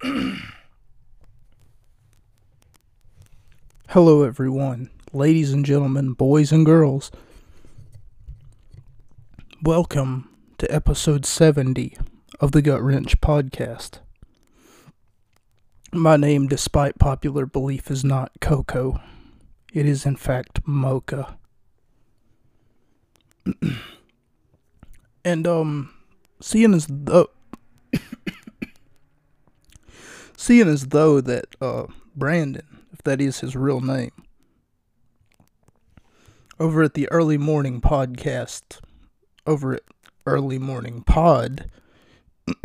Hello, everyone, ladies and gentlemen, boys and girls. Welcome to episode 70 of the Gut Wrench podcast. My name, despite popular belief, is not Coco. It is, in fact, Mocha. and, um, seeing as though. Seeing as though that, uh, Brandon, if that is his real name, over at the Early Morning Podcast, over at Early Morning Pod,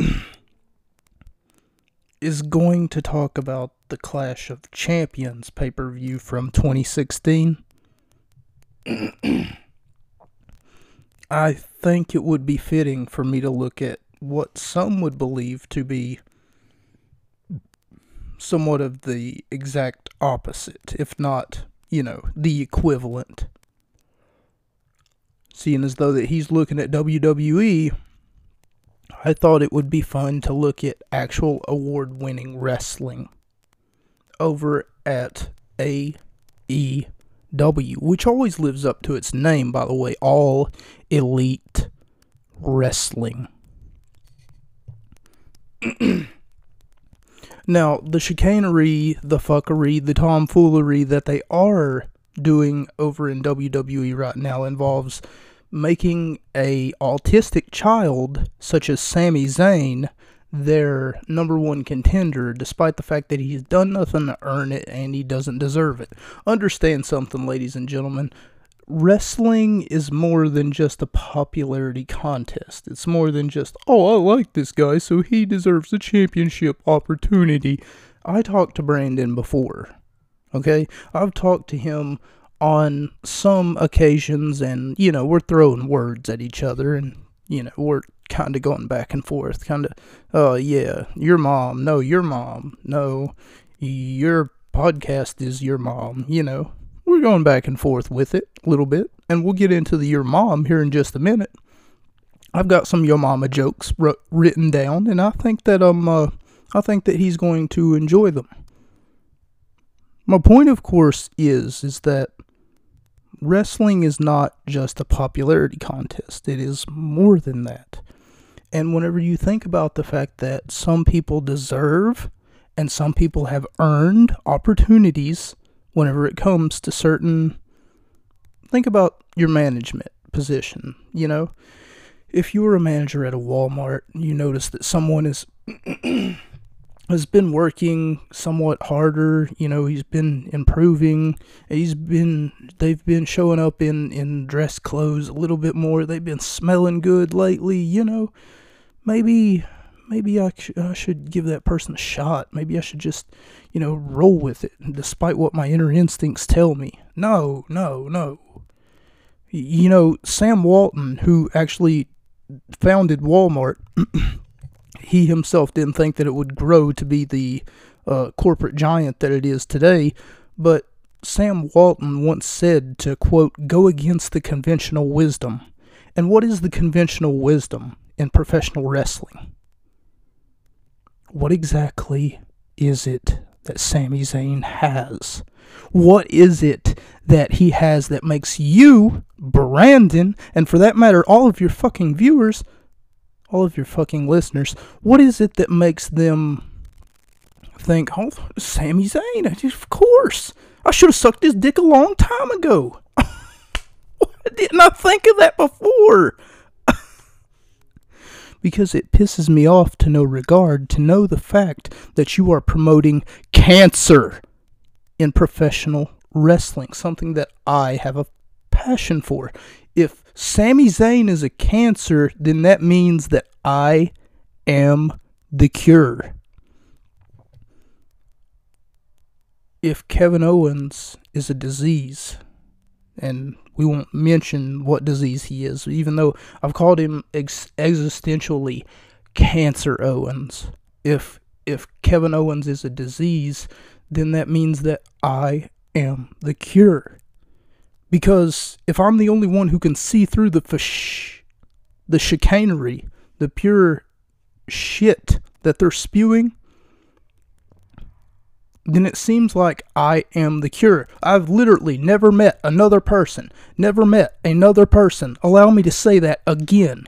is going to talk about the Clash of Champions pay per view from 2016. I think it would be fitting for me to look at what some would believe to be somewhat of the exact opposite, if not, you know, the equivalent. Seeing as though that he's looking at WWE, I thought it would be fun to look at actual award-winning wrestling over at AEW, which always lives up to its name, by the way, All Elite Wrestling. now, the chicanery, the fuckery, the tomfoolery that they are doing over in WWE right now involves making a autistic child such as Sami Zayn their number one contender despite the fact that he's done nothing to earn it and he doesn't deserve it. Understand something ladies and gentlemen, wrestling is more than just a popularity contest. It's more than just, oh, I like this guy, so he deserves a championship opportunity. I talked to Brandon before. Okay? I've talked to him on some occasions, and, you know, we're throwing words at each other, and, you know, we're kind of going back and forth. Kind of, oh, yeah, your mom. No, your mom. No, your podcast is your mom. You know, we're going back and forth with it a little bit, and we'll get into the your mom here in just a minute. I've got some your mama jokes written down, and I think that um, uh, I think that he's going to enjoy them. My point, of course, is is that wrestling is not just a popularity contest. It is more than that. And whenever you think about the fact that some people deserve and some people have earned opportunities whenever it comes to certain think about your management position, you know? If you were a manager at a Walmart, you notice that someone is has been working somewhat harder, you know, he's been improving. He's been they've been showing up in in dress clothes a little bit more. They've been smelling good lately, you know. Maybe maybe I, sh- I should give that person a shot. Maybe I should just, you know, roll with it, despite what my inner instincts tell me. No, no, no. You know, Sam Walton, who actually founded Walmart, he himself didn't think that it would grow to be the uh, corporate giant that it is today. But Sam Walton once said to, quote, go against the conventional wisdom. And what is the conventional wisdom in professional wrestling? what exactly is it that Sami Zayn has? What is it that he has that makes you, Brandon, and for that matter, all of your fucking viewers, all of your fucking listeners, what is it that makes them think, oh, Sami Zayn, of course. I should have sucked his dick a long time ago. Why didn't I think of that before? because it pisses me off to no regard to know the fact that you are promoting cancer in professional wrestling, something that I have a passion for. If Sami Zayn is a cancer, then that means that I am the cure. If Kevin Owens is a disease, and we won't mention what disease he is, even though I've called him ex- existentially Cancer Owens. If if Kevin Owens is a disease, then that means that I am the cure. Because if I'm the only one who can see through the fish, the chicanery, the pure shit that they're spewing, then it seems like I am the cure. I've literally never met another person, never met another person. Allow me to say that again.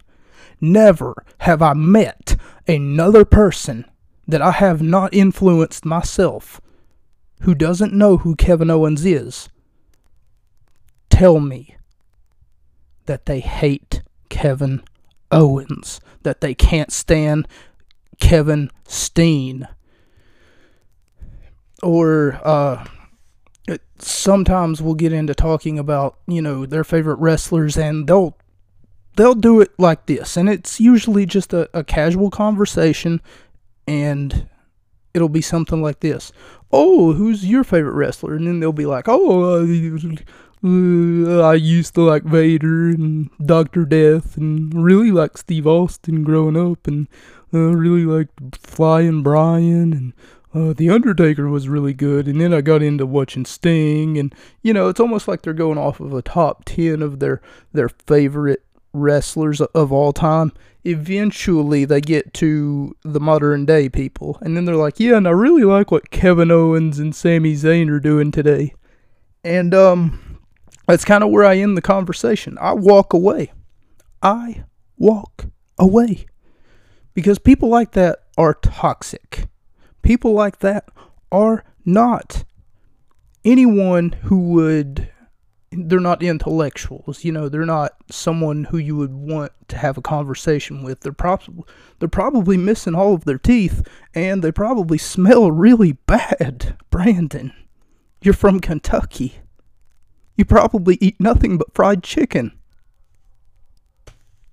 Never have I met another person that I have not influenced myself who doesn't know who Kevin Owens is tell me that they hate Kevin Owens, that they can't stand Kevin Steen. Or uh, it, sometimes we'll get into talking about you know their favorite wrestlers and they'll they'll do it like this. And it's usually just a, a casual conversation and it'll be something like this. Oh who's your favorite wrestler? And then they'll be like oh uh, i used to like vader and dr death and really like steve austin growing up and uh, really liked flying brian and uh, The Undertaker was really good, and then I got into watching Sting, and you know, it's almost like they're going off of a top ten of their their favorite wrestlers of all time. Eventually, they get to the modern day people, and then they're like, "Yeah, and I really like what Kevin Owens and Sami Zayn are doing today," and um, that's kind of where I end the conversation. I walk away. I walk away because people like that are toxic people like that are not anyone who would they're not intellectuals you know they're not someone who you would want to have a conversation with. They're probably they're probably missing all of their teeth and they probably smell really bad. Brandon you're from kentucky. You probably eat nothing but fried chicken.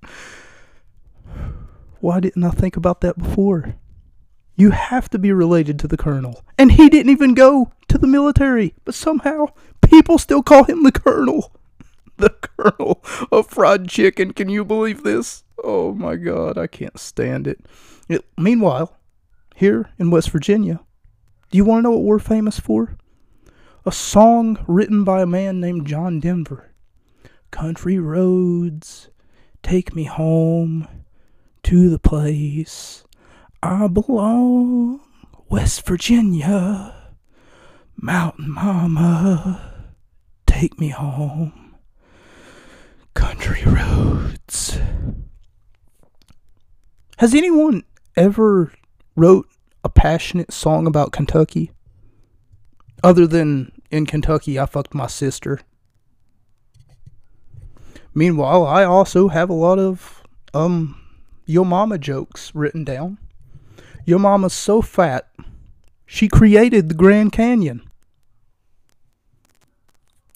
Why didn't i think about that before? You have to be related to the colonel. And he didn't even go to the military, but somehow people still call him the colonel. The colonel of fried chicken. Can you believe this? Oh my god, I can't stand it. it meanwhile, here in West Virginia, do you want to know what we're famous for? A song written by a man named John Denver. Country roads, take me home to the place I belong, West Virginia, Mountain Mama, take me home, country roads. Has anyone ever wrote a passionate song about Kentucky? Other than in Kentucky, I fucked my sister. Meanwhile, I also have a lot of um yo mama jokes written down. Your mama's so fat, she created the Grand Canyon.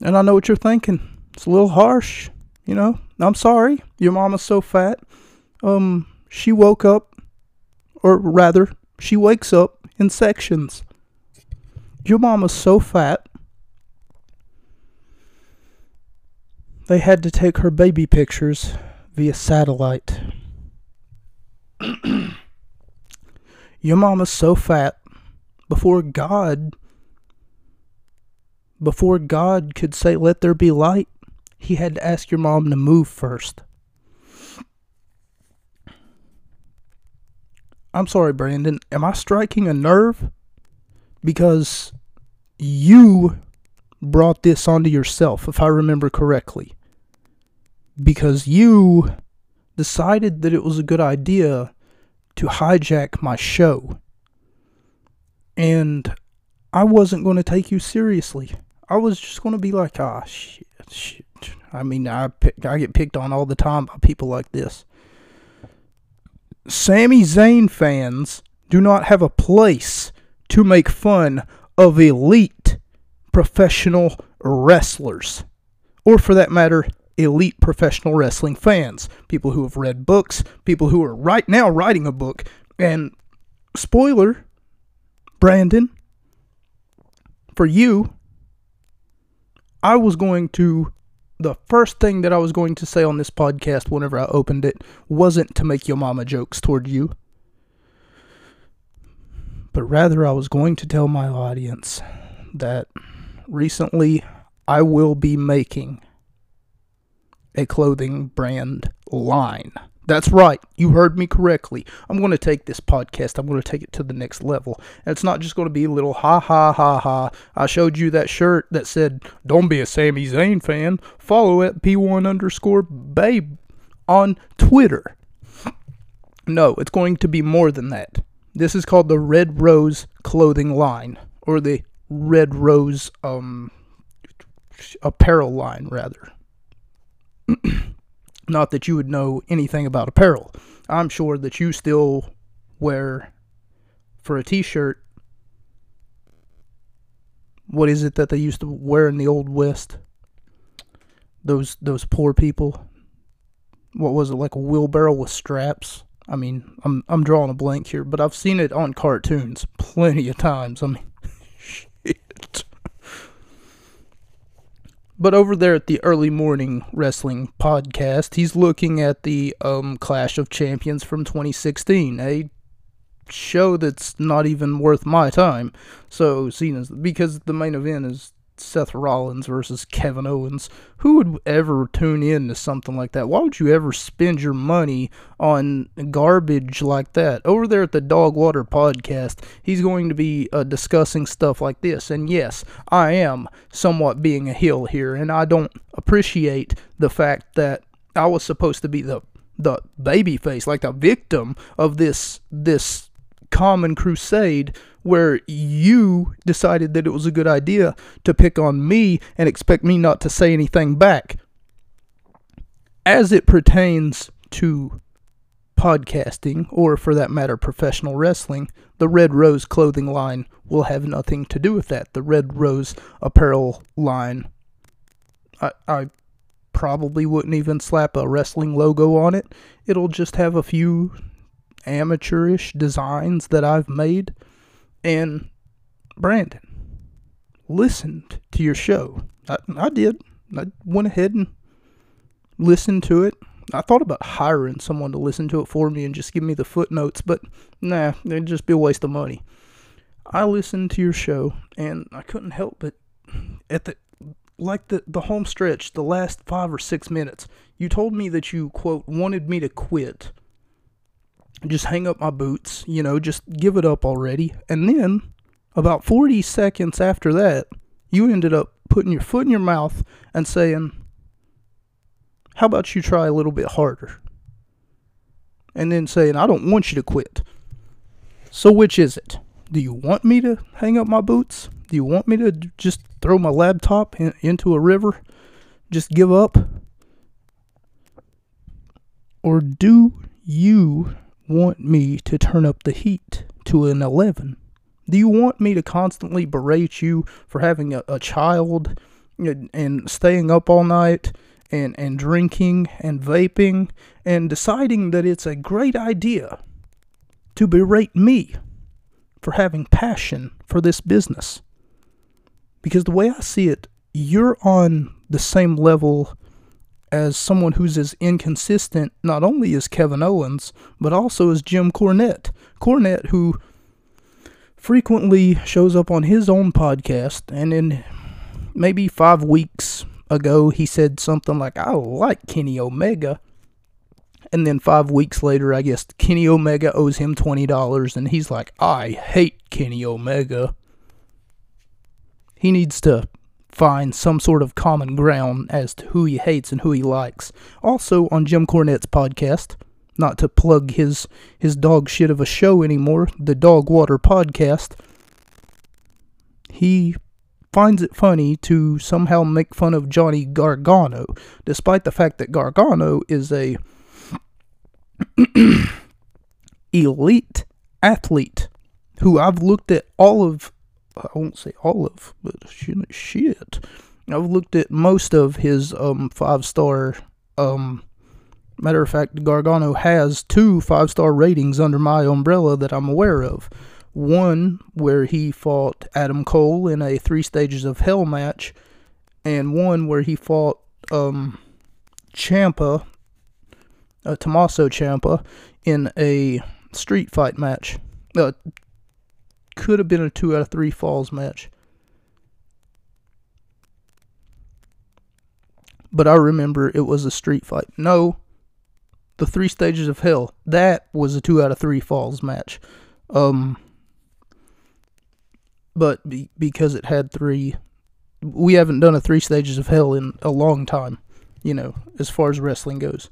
And I know what you're thinking. It's a little harsh, you know. I'm sorry. Your mama's so fat. Um, she woke up, or rather, she wakes up in sections. Your mama's so fat. They had to take her baby pictures via satellite. Your mama's so fat. Before God, before God could say, let there be light, he had to ask your mom to move first. I'm sorry, Brandon. Am I striking a nerve? Because you brought this onto yourself, if I remember correctly. Because you decided that it was a good idea to hijack my show. And I wasn't going to take you seriously. I was just to be like, ah, shit, shit. I mean, I, pick, I get picked on all the time by people like this. Sami Zayn fans do not have a place to make fun of elite professional wrestlers. Or for that matter, elite professional wrestling fans, people who have read books, people who are right now writing a book. And spoiler, Brandon, for you, I was going to. The first thing that I was going to say on this podcast whenever I opened it wasn't to make your mama jokes toward you, but rather I was going to tell my audience that recently I will be making a clothing brand line That's right. You heard me correctly. I'm going to take this podcast, I'm going to take it to the next level. And it's not just going to be a little ha ha ha ha. I showed you that shirt that said, Don't be a Sami Zayn fan. Follow at P1 underscore babe on Twitter. No, it's going to be more than that. This is called the Red Rose clothing line, or the Red Rose um, apparel line, rather. Not that you would know anything about apparel. I'm sure that you still wear for a t-shirt what is it that they used to wear in the old west? Those those poor people? What was it like a wheelbarrow with straps? I mean i'm i'm drawing a blank here but i've seen it on cartoons plenty of times. I mean but over there at the early morning wrestling podcast, he's looking at the um, Clash of Champions from 2016, a show that's not even worth my time. So, Cena's because the main event is Seth Rollins versus Kevin Owens. Who would ever tune in to something like that? Why would you ever spend your money on garbage like that? Over there at the Dog Water podcast, he's going to be uh, discussing stuff like this. And yes, I am somewhat being a heel here, and I don't appreciate the fact that I was supposed to be the the baby face, like the victim of this this common crusade where you decided that it was a good idea to pick on me and expect me not to say anything back. As it pertains to podcasting, or for that matter, professional wrestling, the Red Rose clothing line will have nothing to do with that. The Red Rose apparel line, I, I probably wouldn't even slap a wrestling logo on it. It'll just have a few amateurish designs that I've made and Brandon listened to your show. I, I did. I went ahead and listened to it. I thought about hiring someone to listen to it for me and just give me the footnotes, but nah, it'd just be a waste of money. I listened to your show and I couldn't help but at the like the the home stretch, the last 5 or 6 minutes, you told me that you quote wanted me to quit just hang up my boots, you know, just give it up already. And then, about 40 seconds after that, you ended up putting your foot in your mouth and saying, How about you try a little bit harder? And then saying, I don't want you to quit. So, which is it? Do you want me to hang up my boots? Do you want me to just throw my laptop in, into a river? Just give up? Or do you want me to turn up the heat to an 11? Do you want me to constantly berate you for having a, a child and, and staying up all night and, and drinking and vaping and deciding that it's a great idea to berate me for having passion for this business? Because the way I see it, you're on the same level as someone who's as inconsistent not only as Kevin Owens, but also as Jim Cornette. Cornette, who frequently shows up on his own podcast, and in maybe five weeks ago, he said something like, I like Kenny Omega. And then five weeks later, I guess Kenny Omega owes him $20, and he's like, I hate Kenny Omega. He needs to find some sort of common ground as to who he hates and who he likes. Also on Jim Cornette's podcast, not to plug his his dog shit of a show anymore, the Dog Water podcast. He finds it funny to somehow make fun of Johnny Gargano, despite the fact that Gargano is a elite athlete who I've looked at all of I won't say all of, but shit. I've looked at most of his um, five star. Um, matter of fact, Gargano has two five star ratings under my umbrella that I'm aware of. One where he fought Adam Cole in a three stages of hell match, and one where he fought um, Ciampa, uh, Tommaso Ciampa, in a street fight match. Uh, could have been a two out of three falls match. But I remember it was a street fight. No, the three stages of hell. That was a two out of three falls match. Um, but be, because it had three, we haven't done a three stages of hell in a long time. You know, as far as wrestling goes.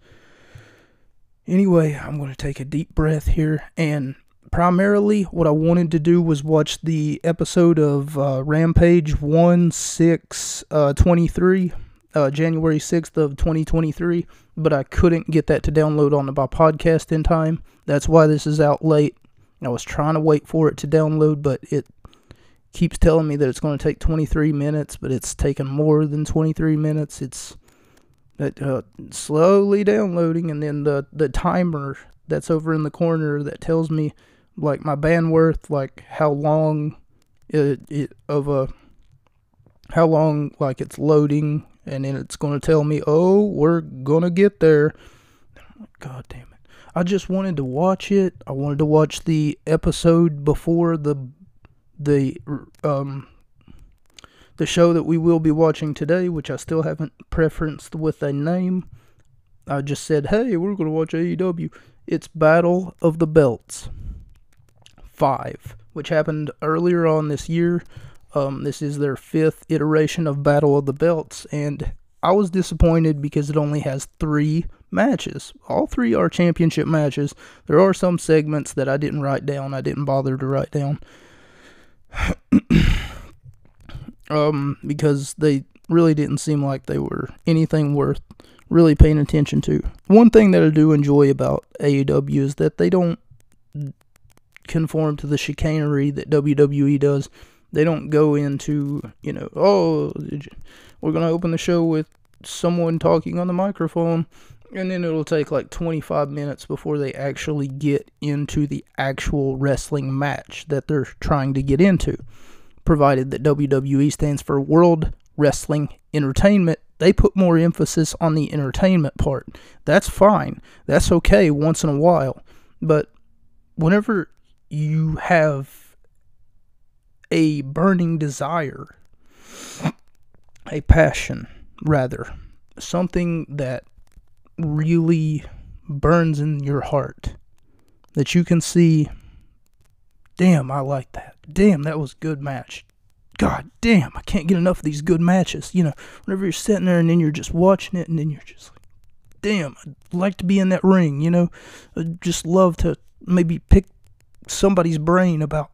Anyway, I'm going to take a deep breath here and primarily what I wanted to do was watch the episode of uh, Rampage 1 6 uh, 23, uh, January 6th of 2023, but I couldn't get that to download onto my podcast in time. That's why this is out late. I was trying to wait for it to download, but it keeps telling me that it's going to take 23 minutes, but it's taken more than 23 minutes. It's that uh, slowly downloading, and then the the timer that's over in the corner that tells me like my bandwidth, like how long it, it of a how long like it's loading, and then it's to tell me, oh, we're gonna get there. God damn it! I just wanted to watch it. I wanted to watch the episode before the the um the show that we will be watching today, which I still haven't preferenced with a name. I just said, hey, we're going to watch AEW. It's Battle of the Belts. 5, which happened earlier on this year. Um, this is their fifth iteration of Battle of the Belts, and I was disappointed because it only has three matches. All three are championship matches. There are some segments that I didn't write down, I didn't bother to write down. um, because they really didn't seem like they were anything worth really paying attention to. One thing that I do enjoy about AEW is that they don't conform to the chicanery that WWE does. They don't go into, you know, oh, we're going to open the show with someone talking on the microphone, and then it'll take like 25 minutes before they actually get into the actual wrestling match that they're trying to get into. Provided that WWE stands for World Wrestling Entertainment, they put more emphasis on the entertainment part. That's fine. That's okay once in a while. But whenever you have a burning desire, a passion, rather, something that really burns in your heart, that you can see, damn, I like that. Damn, that was good match. God damn, I can't get enough of these good matches. You know, whenever you're sitting there and then you're just watching it and then you're just like, damn, I'd like to be in that ring, you know? I'd just love to maybe pick somebody's brain about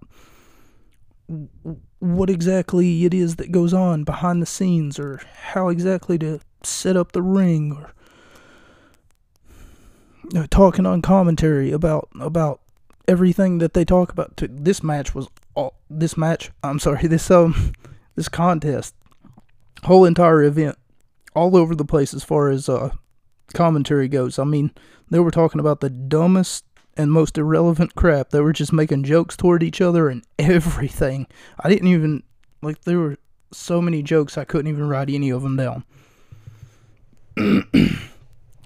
what exactly it is that goes on behind the scenes or how exactly to set up the ring or you know, talking on commentary about about everything that they talk about. This match was all this match I'm sorry this um this contest whole entire event all over the place as far as uh commentary goes. I mean they were talking about the dumbest and most irrelevant crap. They were just making jokes toward each other and everything. I didn't even like there were so many jokes I couldn't even write any of them down.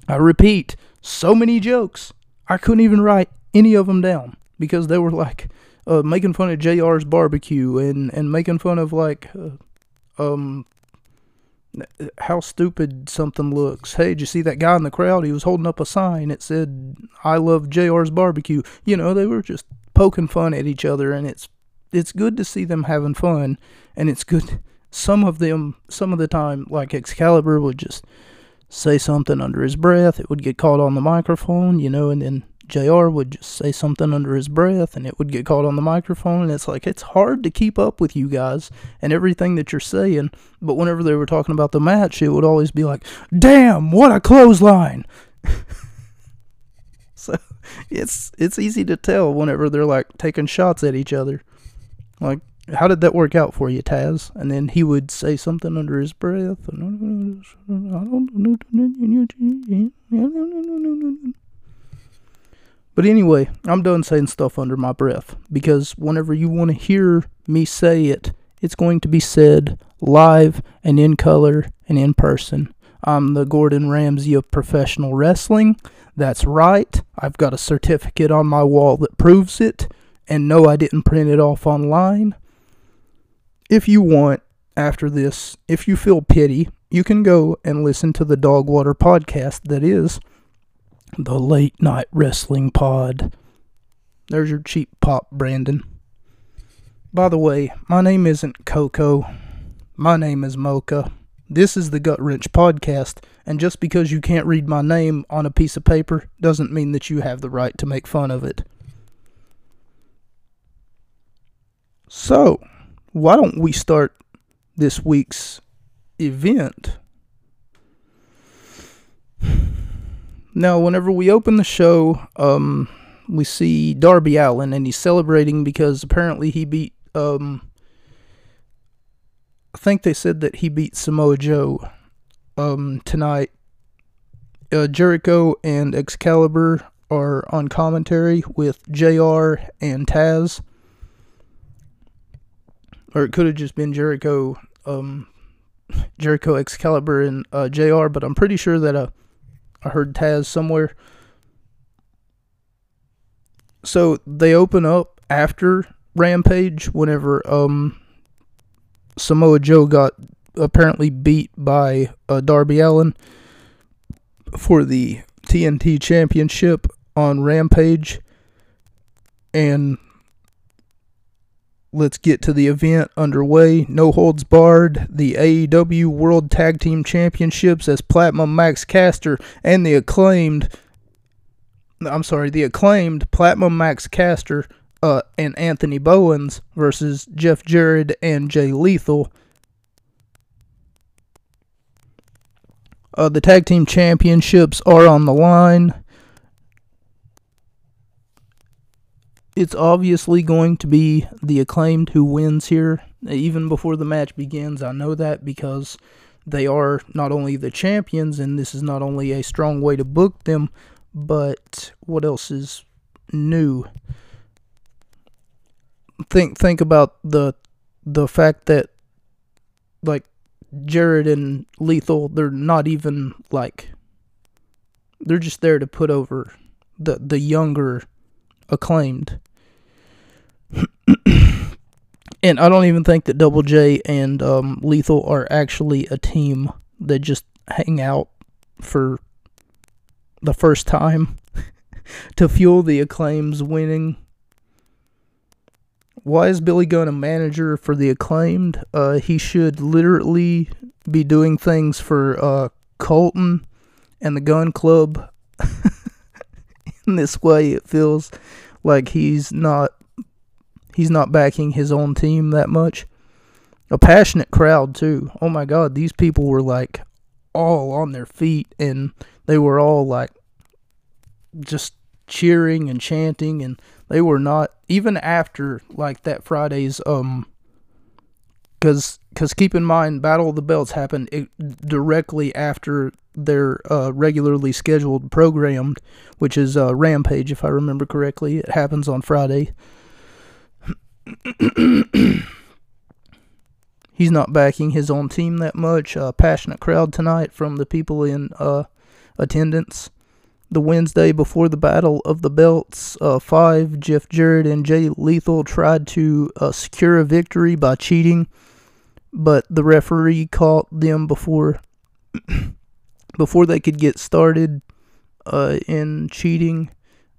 I repeat, so many jokes. I couldn't even write any of them down because they were like uh, making fun of JR's barbecue and and making fun of like uh, um how stupid something looks. Hey, did you see that guy in the crowd? He was holding up a sign. It said, I love JR's barbecue. You know, they were just poking fun at each other, and it's it's good to see them having fun, and it's good. Some of them, some of the time, like Excalibur would just say something under his breath. It would get caught on the microphone, you know, and then JR would just say something under his breath and it would get caught on the microphone. And it's like, it's hard to keep up with you guys and everything that you're saying. But whenever they were talking about the match, it would always be like, damn, what a clothesline. so it's, it's easy to tell whenever they're like taking shots at each other. Like, how did that work out for you, Taz? And then he would say something under his breath. But anyway, I'm done saying stuff under my breath because whenever you want to hear me say it, it's going to be said live and in color and in person. I'm the Gordon Ramsay of professional wrestling. That's right. I've got a certificate on my wall that proves it. And no, I didn't print it off online. If you want, after this, if you feel pity, you can go and listen to the Dogwater podcast that is the late night wrestling pod. There's your cheap pop, Brandon. By the way, my name isn't Coco. My name is Mocha. This is the Gut Wrench Podcast, and just because you can't read my name on a piece of paper doesn't mean that you have the right to make fun of it. So, why don't we start this week's event? Now, whenever we open the show, um, we see Darby Allin, and he's celebrating because apparently he beat um, I think they said that he beat Samoa Joe um, tonight. Uh, Jericho and Excalibur are on commentary with JR and Taz. Or it could have just been Jericho, um, Jericho, Excalibur, and uh, JR, but I'm pretty sure that uh, I heard Taz somewhere. So they open up after Rampage whenever um Samoa Joe got apparently beat by uh, Darby Allin for the TNT Championship on Rampage. And let's get to the event underway. No holds barred. The AEW World Tag Team Championships as Platinum Max Caster and the acclaimed. I'm sorry, the acclaimed Platinum Max Caster uh, and Anthony Bowens versus Jeff Jarrett and Jay Lethal. Uh, the tag team championships are on the line. It's obviously going to be the acclaimed who wins here. Even before the match begins, I know that because they are not only the champions, and this is not only a strong way to book them, but what else is new? think think about the the fact that like Jarrett and Lethal, they're not even like they're just there to put over the the younger acclaimed. and I don't even think that Double J and um, Lethal are actually a team that just hang out for the first time to fuel the acclaims winning why is Billy Gunn a manager for the acclaimed? Uh, he should literally be doing things for uh, Colten and the Gunn Club. In this way, it feels like he's not he's not backing his own team that much. A passionate crowd too. Oh my God, these people were like all on their feet and they were all like just cheering and chanting and they were not even after like that Friday's um cuz cuz keep in mind Battle of the Belts happened directly after their uh, regularly scheduled program which is uh, Rampage if I remember correctly it happens on Friday He's not backing his own team that much. Uh, passionate crowd tonight from the people in uh, attendance the Wednesday before the Battle of the Belts, uh, five, Jeff Jarrett and Jay Lethal tried to uh, secure a victory by cheating, but the referee caught them before before they could get started uh, in cheating,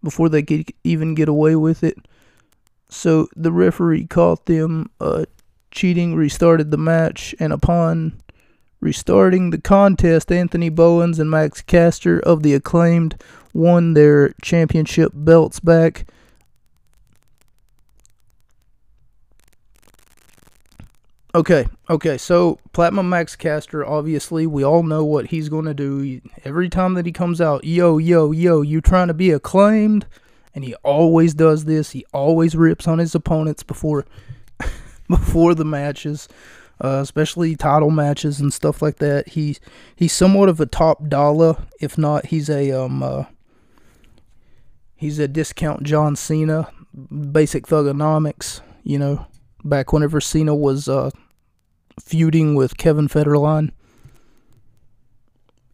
before they could even get away with it. So the referee caught them uh, cheating, restarted the match, and upon Restarting the contest, Anthony Bowens and Max Caster of the acclaimed won their championship belts back. Okay, okay, so Platinum Max Caster, obviously, we all know what he's going to do. Every time that he comes out, yo, yo, yo, you trying to be acclaimed? And he always does this. He always rips on his opponents before before the matches uh, especially title matches and stuff like that. He's he's somewhat of a top dollar, if not he's a um uh, he's a discount John Cena, basic Thuganomics. You know, back whenever Cena was uh, feuding with Kevin Federline.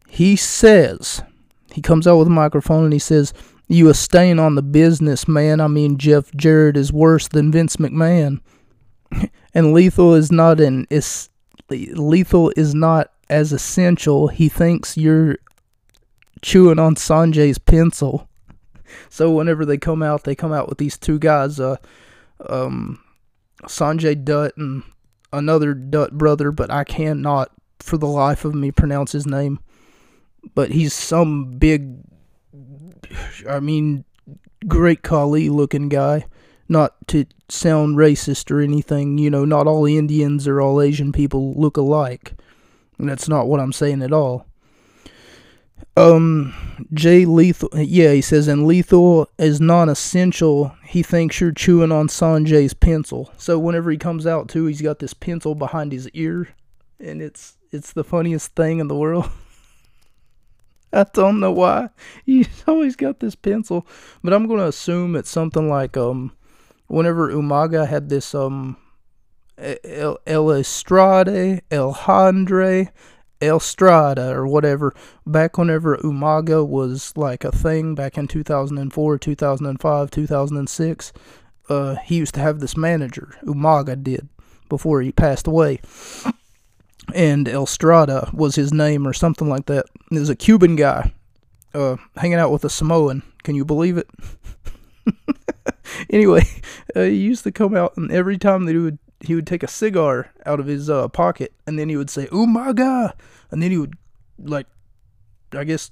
He says he comes out with a microphone and he says, "You a stain on the business, man. I mean, Jeff Jarrett is worse than Vince McMahon." and lethal is not an is lethal is not as essential. He thinks you're chewing on Sanjay's pencil. So whenever they come out, they come out with these two guys, uh, um, Sanjay Dutt and another Dutt brother, but I cannot for the life of me pronounce his name. But he's some big, I mean, great Khali looking guy. Not to sound racist or anything, you know, not all Indians or all Asian people look alike. And that's not what I'm saying at all. Um, Jay Lethal, yeah, he says, and Lethal is non essential. He thinks you're chewing on Sanjay's pencil. So whenever he comes out, too, he's got this pencil behind his ear, and it's it's the funniest thing in the world. I don't know why. He's always got this pencil, but I'm gonna assume it's something like um, whenever Umaga had this um, El, El Estrade, El Handre, El Strada or whatever, back whenever Umaga was like a thing back in 2004, 2005, 2006, uh, he used to have this manager, Umaga did, before he passed away. And El Strada was his name or something like that. He was a Cuban guy, uh, hanging out with a Samoan. Can you believe it? anyway, uh, he used to come out, and every time that he would he would take a cigar out of his uh, pocket and then he would say "Umaga," and then he would like, I guess,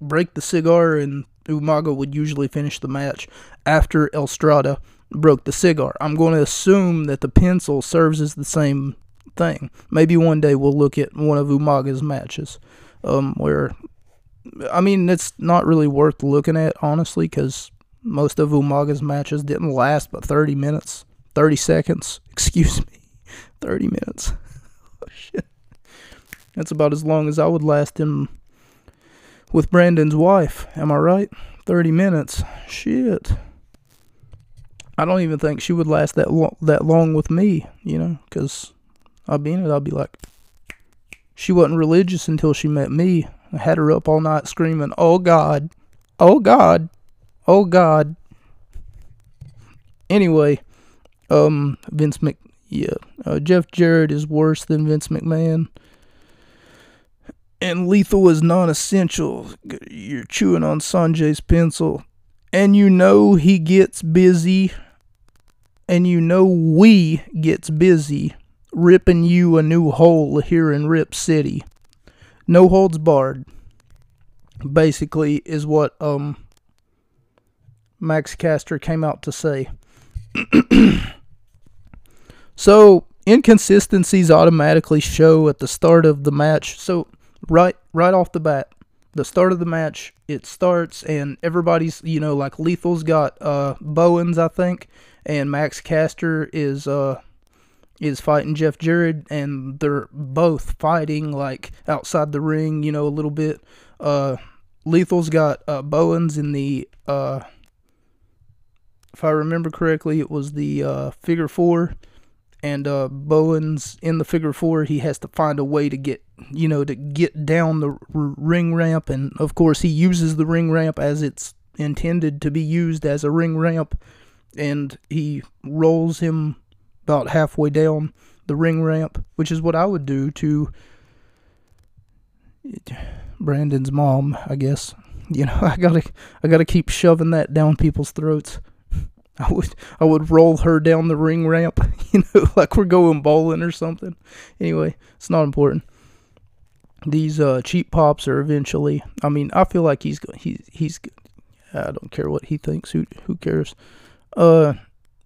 break the cigar and Umaga would usually finish the match after El Strada broke the cigar. I'm going to assume that the pencil serves as the same thing. Maybe one day we'll look at one of Umaga's matches, um, where, I mean, it's not really worth looking at honestly because most of Umaga's matches didn't last but 30 minutes. 30 seconds. Excuse me. 30 minutes. oh, shit. That's about as long as I would last him with Brandon's wife. Am I right? 30 minutes. Shit. I don't even think she would last that long, that long with me, you know, because I'll be in it. I'll be like, she wasn't religious until she met me. I had her up all night screaming, Oh God, oh God, oh God. Anyway, um, Vince Mc, yeah, uh, Jeff Jarrett is worse than Vince McMahon. And lethal is non-essential. You're chewing on Sanjay's pencil, and you know he gets busy, and you know we gets busy ripping you a new hole here in Rip City. No holds barred. Basically, is what um Max Caster came out to say. So inconsistencies automatically show at the start of the match. So right right off the bat, the start of the match, it starts and everybody's you know like Lethal's got uh Bowens I think, and Max Caster is uh is fighting Jeff Jarrett and they're both fighting like outside the ring, you know, a little bit. Uh Lethal's got uh Bowens in the uh if I remember correctly, it was the uh figure four and uh, Bowen's in the figure four. He has to find a way to get, you know, to get down the r- ring ramp, and of course he uses the ring ramp as it's intended to be used as a ring ramp, and he rolls him about halfway down the ring ramp, which is what I would do to Brandon's mom, I guess. You know, I gotta, I gotta keep shoving that down people's throats. I would I would roll her down the ring ramp, you know, like we're going bowling or something. Anyway, it's not important. These uh, cheap pops are eventually. I mean, I feel like he's he's he's. I don't care what he thinks. Who who cares? Uh,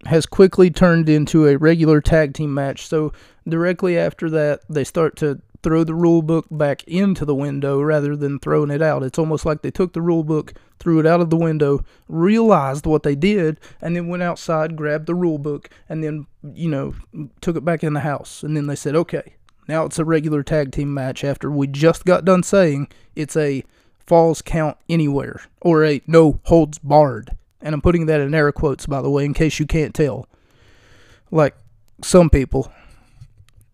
has quickly turned into a regular tag team match. So directly after that, they start to throw the rule book back into the window rather than throwing it out. It's almost like they took the rule book, threw it out of the window, realized what they did, and then went outside, grabbed the rule book, and then, you know, took it back in the house. And then they said, okay, now it's a regular tag team match after we just got done saying it's a falls count anywhere or a no holds barred. And I'm putting that in air quotes, by the way, in case you can't tell. Like some people.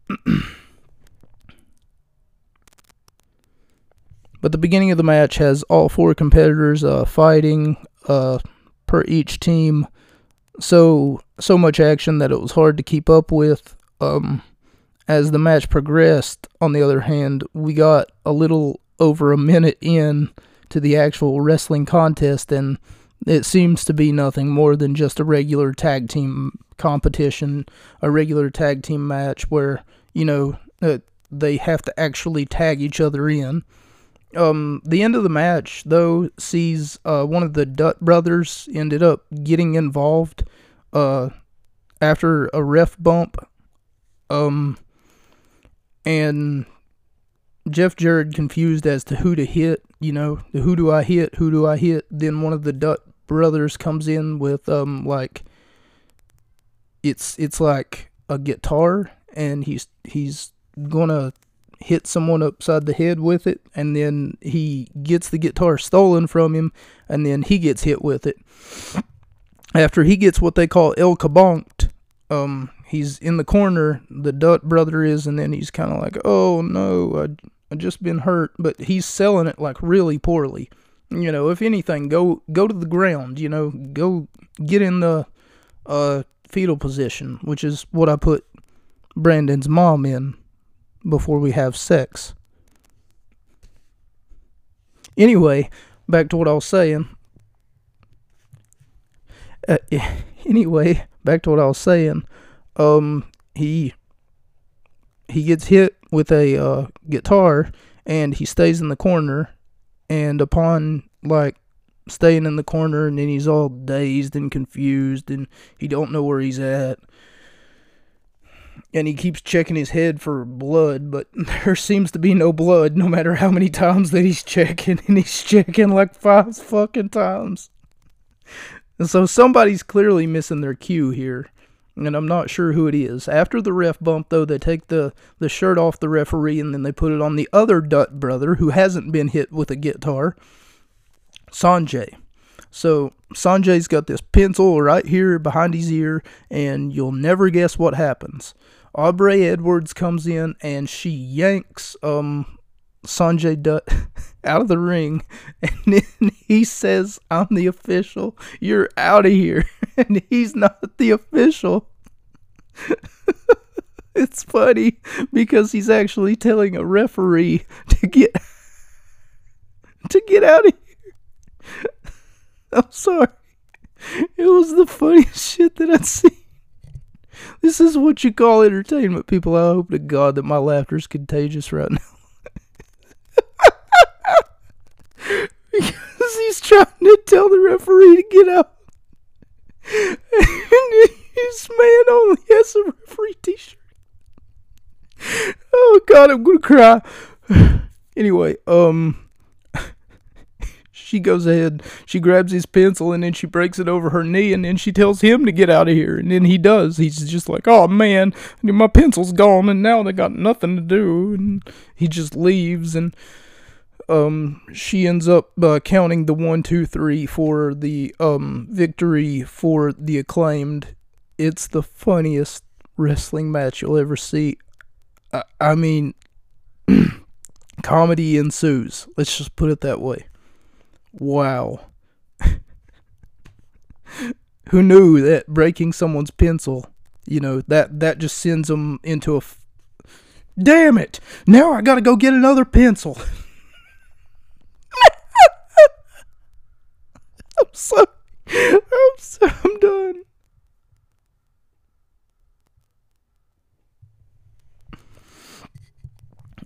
But the beginning of the match has all four competitors uh, fighting uh, per each team. So so much action that it was hard to keep up with. Um, as the match progressed, on the other hand, we got a little over a minute in to the actual wrestling contest, and it seems to be nothing more than just a regular tag team competition, a regular tag team match where you know uh, they have to actually tag each other in. Um, the end of the match though sees uh, one of the Dutt brothers ended up getting involved uh, after a ref bump. Um, and Jeff Jarrett confused as to who to hit. You know, who do I hit? Who do I hit? Then one of the Dutt brothers comes in with um like it's it's like a guitar, and he's he's gonna hit someone upside the head with it, and then he gets the guitar stolen from him, and then he gets hit with it. After he gets what they call El Kabonked, um, he's in the corner, the Dutt brother is, and then he's kind of like, oh no, I, I just been hurt, but he's selling it like really poorly. You know, if anything, go go to the ground. You know, go get in the uh, fetal position, which is what I put Brandon's mom in before we have sex. Anyway, back to what I was saying. Uh, anyway, back to what I was saying. Um, he he gets hit with a uh, guitar and he stays in the corner. And upon like staying in the corner, and then he's all dazed and confused, and he don't know where he's at and he keeps checking his head for blood, but there seems to be no blood no matter how many times that he's checking, and he's checking like five fucking times. And so somebody's clearly missing their cue here, and I'm not sure who it is. After the ref bump, though, they take the, the shirt off the referee and then they put it on the other Dutt brother who hasn't been hit with a guitar, Sonjay. So Sonjay's got this pencil right here behind his ear, and you'll never guess what happens. Aubrey Edwards comes in and she yanks um Sonjay Dutt out of the ring, and then he says, "I'm the official. You're out of here," and he's not the official. it's funny because he's actually telling a referee to get to get out of here. I'm sorry. It was the funniest shit that I'd seen. This is what you call entertainment, people. I hope to God that my laughter is contagious right now. because he's trying to tell the referee to get out. And this man only has a referee t shirt. Oh, God, I'm to cry. Anyway, um she goes ahead, she grabs his pencil and then she breaks it over her knee and then she tells him to get out of here. And then he does. He's just like, oh man, my pencil's gone and now they got nothing to do. And he just leaves and um, she ends up uh, counting the one, two, three for the um, victory for the acclaimed. It's the funniest wrestling match you'll ever see. I, I mean, comedy ensues. Let's just put it that way. Wow. Who knew that breaking someone's pencil, you know, that that just sends them into a f- Damn it. Now I got to go get another pencil. I'm sorry. I'm so I'm done.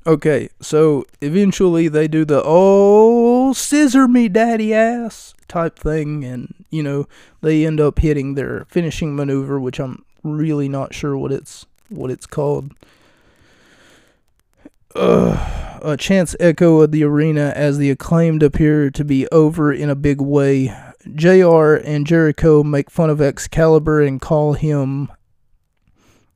Okay, so eventually they do the oh scissor me daddy ass type thing and you know they end up hitting their finishing maneuver which I'm really not sure what it's what it's called. Uh, a chance echo of the arena as the acclaimed appear to be over in a big way. JR and Jericho make fun of Excalibur and call him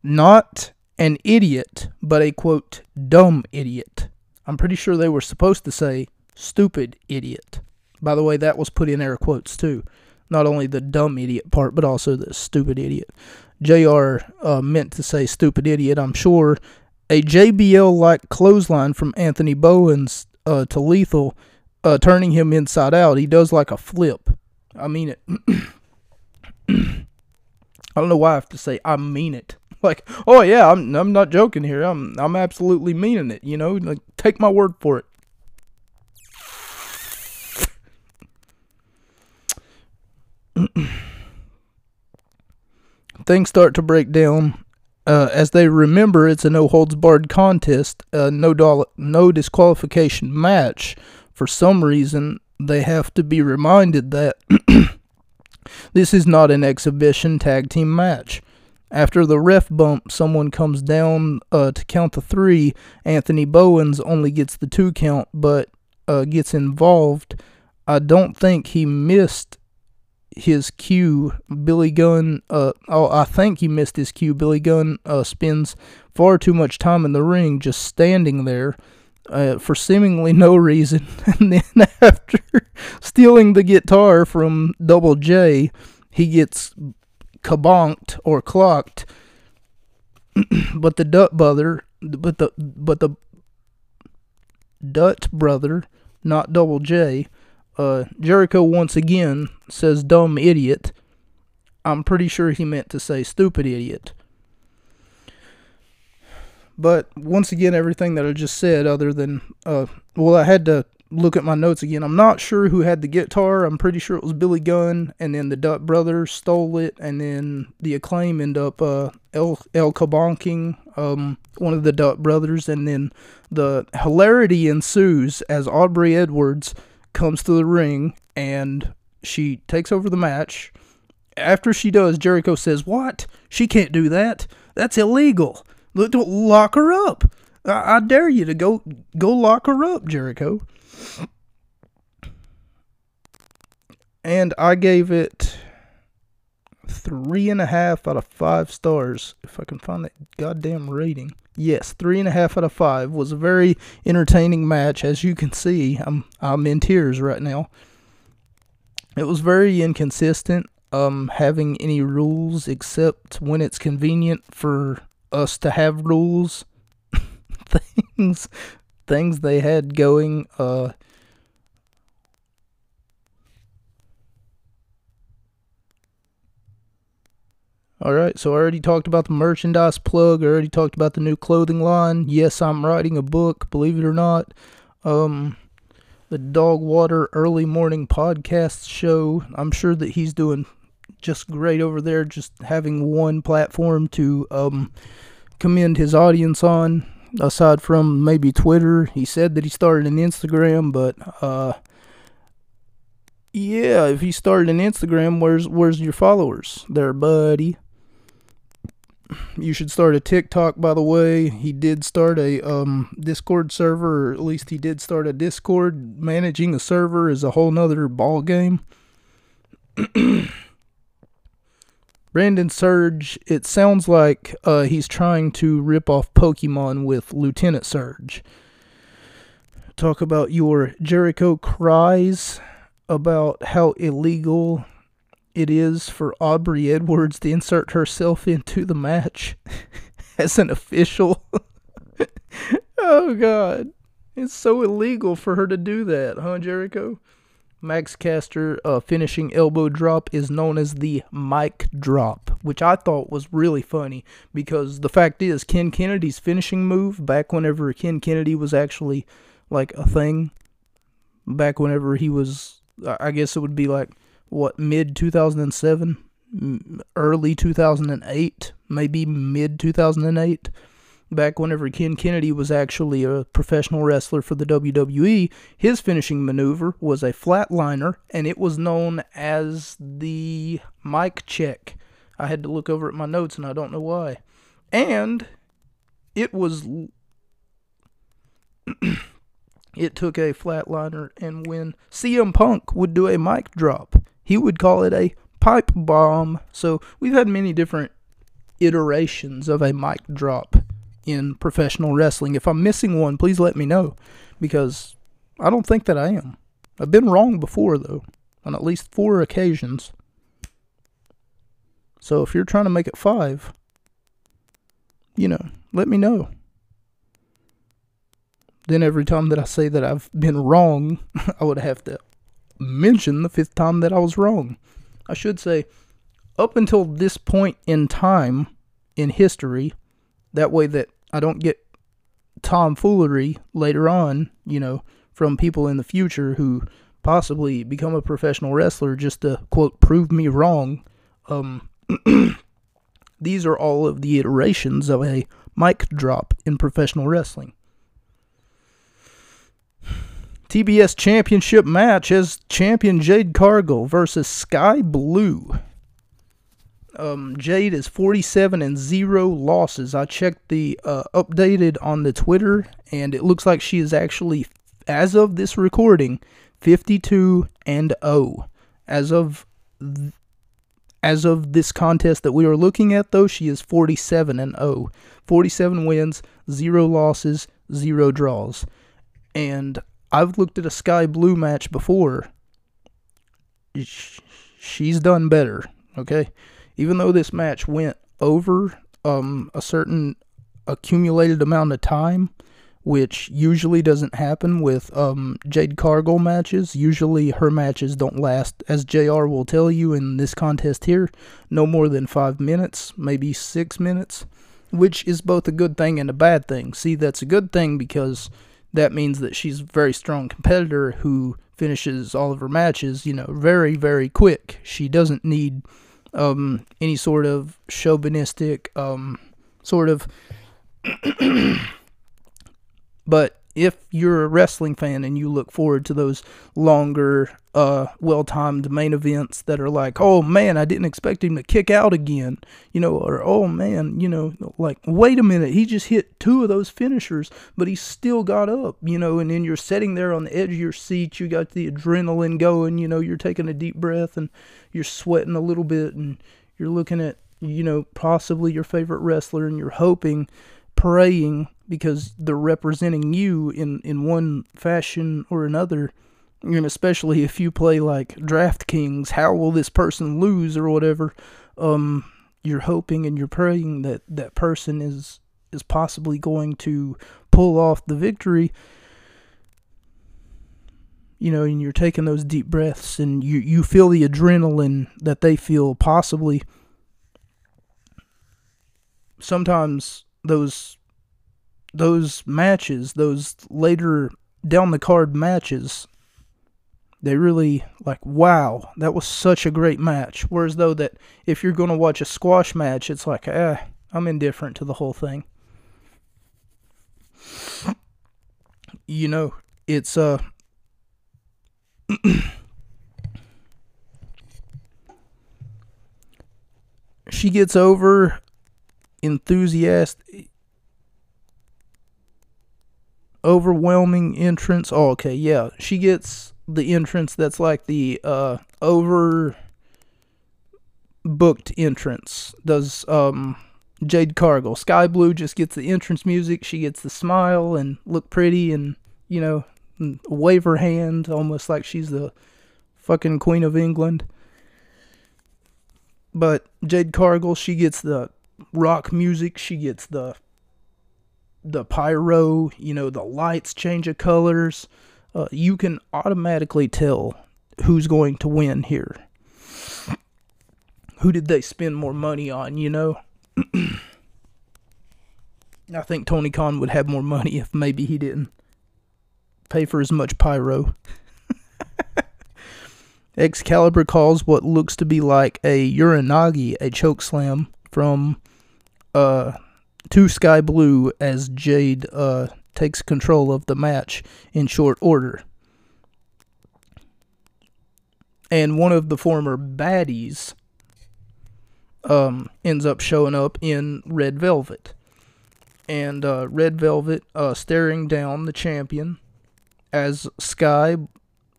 not an idiot, but a quote, dumb idiot. I'm pretty sure they were supposed to say stupid idiot. By the way, that was put in air quotes too. Not only the dumb idiot part, but also the stupid idiot. JR uh, meant to say stupid idiot, I'm sure a JBL like clothesline from Anthony Bowens uh, to Lethal, uh, turning him inside out. He does like a flip. I mean it. I don't know why I have to say I mean it. Like, oh yeah, I'm I'm not joking here. I'm I'm absolutely meaning it. You know, like take my word for it. Things start to break down. Uh, as they remember, it's a no holds barred contest, no no disqualification match. For some reason, they have to be reminded that this is not an exhibition tag team match. After the ref bump, someone comes down uh, to count the three. Anthony Bowens only gets the two count, but uh, gets involved. I don't think he missed his cue. Billy Gunn, uh, oh, I think he missed his cue. Billy Gunn uh, spends far too much time in the ring just standing there. Uh, for seemingly no reason, and then after stealing the guitar from Double J, he gets kabonked or clocked. but the Dutt brother, but the but the Dutt brother, not Double J, uh, Jericho once again says dumb idiot. I'm pretty sure he meant to say stupid idiot. But once again, everything that I just said, other than, uh, well, I had to look at my notes again. I'm not sure who had the guitar. I'm pretty sure it was Billy Gunn, and then the Dutt brothers stole it, and then the acclaim end up uh, El El Kabonking, um, one of the Dutt brothers, and then the hilarity ensues as Aubrey Edwards comes to the ring and she takes over the match. After she does, Jericho says, "What? She can't do that. That's illegal." Lock her up. I, I dare you to go go lock her up, Jericho. And I gave it three and a half out of five stars. If I can find that goddamn rating. Yes, three and a half out of five was a very entertaining match. As you can see, I'm I'm in tears right now. It was very inconsistent, um, having any rules except when it's convenient for us to have rules. things things they had going uh All right, so I already talked about the merchandise plug. I already talked about the new clothing line. Yes, I'm writing a book, believe it or not. Um, the Dog Water Early Morning Podcast Show. I'm sure that he's doing just great over there, just having one platform to um, commend his audience on. Aside from maybe Twitter, he said that he started an Instagram, but uh, yeah, if he started an Instagram, where's where's your followers there, buddy? You should start a TikTok, by the way. He did start a um, Discord server, or at least he did start a Discord. Managing a server is a whole nother ball game. Brandon Surge, it sounds like uh, he's trying to rip off Pokemon with Lieutenant Surge. Talk about your Jericho cries about how illegal it is for Aubrey Edwards to insert herself into the match as an official. oh, God. It's so illegal for her to do that, huh, Jericho? Max Caster uh, finishing elbow drop is known as the mic drop, which I thought was really funny because the fact is, Ken Kennedy's finishing move back whenever Ken Kennedy was actually like a thing, back whenever he was, I guess it would be like what mid 2007 early 2008 maybe mid 2008 back whenever Ken Kennedy was actually a professional wrestler for the WWE his finishing maneuver was a flatliner and it was known as the mic check. I had to look over at my notes and I don't know why. And it was it took a flatliner and when CM Punk would do a mic drop he would call it a pipe bomb. So we've had many different iterations of a mic drop in professional wrestling. If I'm missing one, please let me know because I don't think that I am. I've been wrong before, though, on at least four occasions. So if you're trying to make it five, you know, let me know. Then every time that I say that I've been wrong, I would have to mention the fifth time that I was wrong. I should say, up until this point in time in history, that way that I don't get tomfoolery later on, you know, from people in the future who possibly become a professional wrestler just to quote prove me wrong. Um, these are all of the iterations of a mic drop in professional wrestling. TBS Championship match as champion Jade Cargill versus Skye Blue. Um, Jade is 47 and zero losses. I checked the uh, updated on the Twitter, and it looks like she is actually, as of this recording, 52 and 0. As of th- as of this contest that we are looking at, though, she is 47 and 0. 47 wins, zero losses, zero draws. And I've looked at a Skye Blue match before. She's done better, okay? Even though this match went over um, a certain accumulated amount of time, which usually doesn't happen with um, Jade Cargill matches. Usually her matches don't last, as JR will tell you in this contest here, no more than five minutes, maybe six minutes, which is both a good thing and a bad thing. See, that's a good thing because that means that she's a very strong competitor who finishes all of her matches, you know, very, very quick. She doesn't need um, any sort of chauvinistic, um, sort of But if you're a wrestling fan and you look forward to those longer, uh, well timed main events that are like, oh man, I didn't expect him to kick out again, you know, or oh man, you know, like, wait a minute, he just hit two of those finishers, but he still got up, you know, and then you're sitting there on the edge of your seat, you got the adrenaline going, you know, you're taking a deep breath and you're sweating a little bit and you're looking at, you know, possibly your favorite wrestler and you're hoping, praying because they're representing you in, in one fashion or another. And especially if you play like DraftKings, how will this person lose or whatever? Um, you're hoping and you're praying that that person is is possibly going to pull off the victory. You know, and you're taking those deep breaths and you, you feel the adrenaline that they feel possibly. Sometimes those those matches, those later down the card matches, they really like wow, that was such a great match. Whereas though that if you're going to watch a squash match, it's like eh, I'm indifferent to the whole thing. You know, it's uh she gets over enthusiastic overwhelming entrance. Oh, okay, yeah. She gets the entrance that's like the uh over booked entrance. Does um Jade Cargill. Skye Blue just gets the entrance music. She gets the smile and look pretty and, you know, wave her hand almost like she's the fucking Queen of England. But Jade Cargill, she gets the rock music. She gets the the pyro, you know, the lights change of colors, uh, you can automatically tell who's going to win here. Who did they spend more money on, you know? I think Tony Khan would have more money if maybe he didn't pay for as much pyro. Excalibur calls what looks to be like a Uranage, a choke slam from uh to Skye Blue as Jade uh, takes control of the match in short order. And one of the former baddies um, ends up showing up in Red Velvet. And uh, Red Velvet uh, staring down the champion as Skye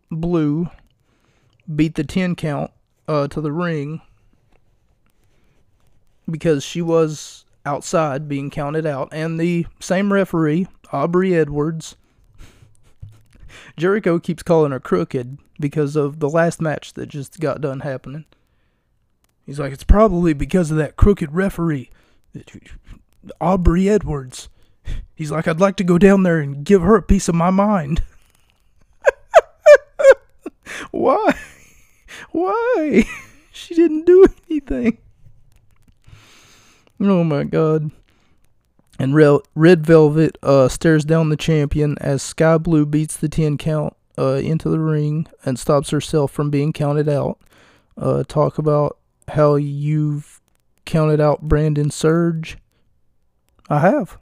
Blue beat the 10 count uh, to the ring because she was outside being counted out, and the same referee, Aubrey Edwards. Jericho keeps calling her crooked because of the last match that just got done happening. He's like, it's probably because of that crooked referee, Aubrey Edwards. He's like, I'd like to go down there and give her a piece of my mind. Why? Why? She didn't do anything. Oh my god. And Red Velvet uh, stares down the champion as Skye Blue beats the 10 count uh, into the ring and stops herself from being counted out. Uh, talk about how you've counted out Brandon Surge. I have.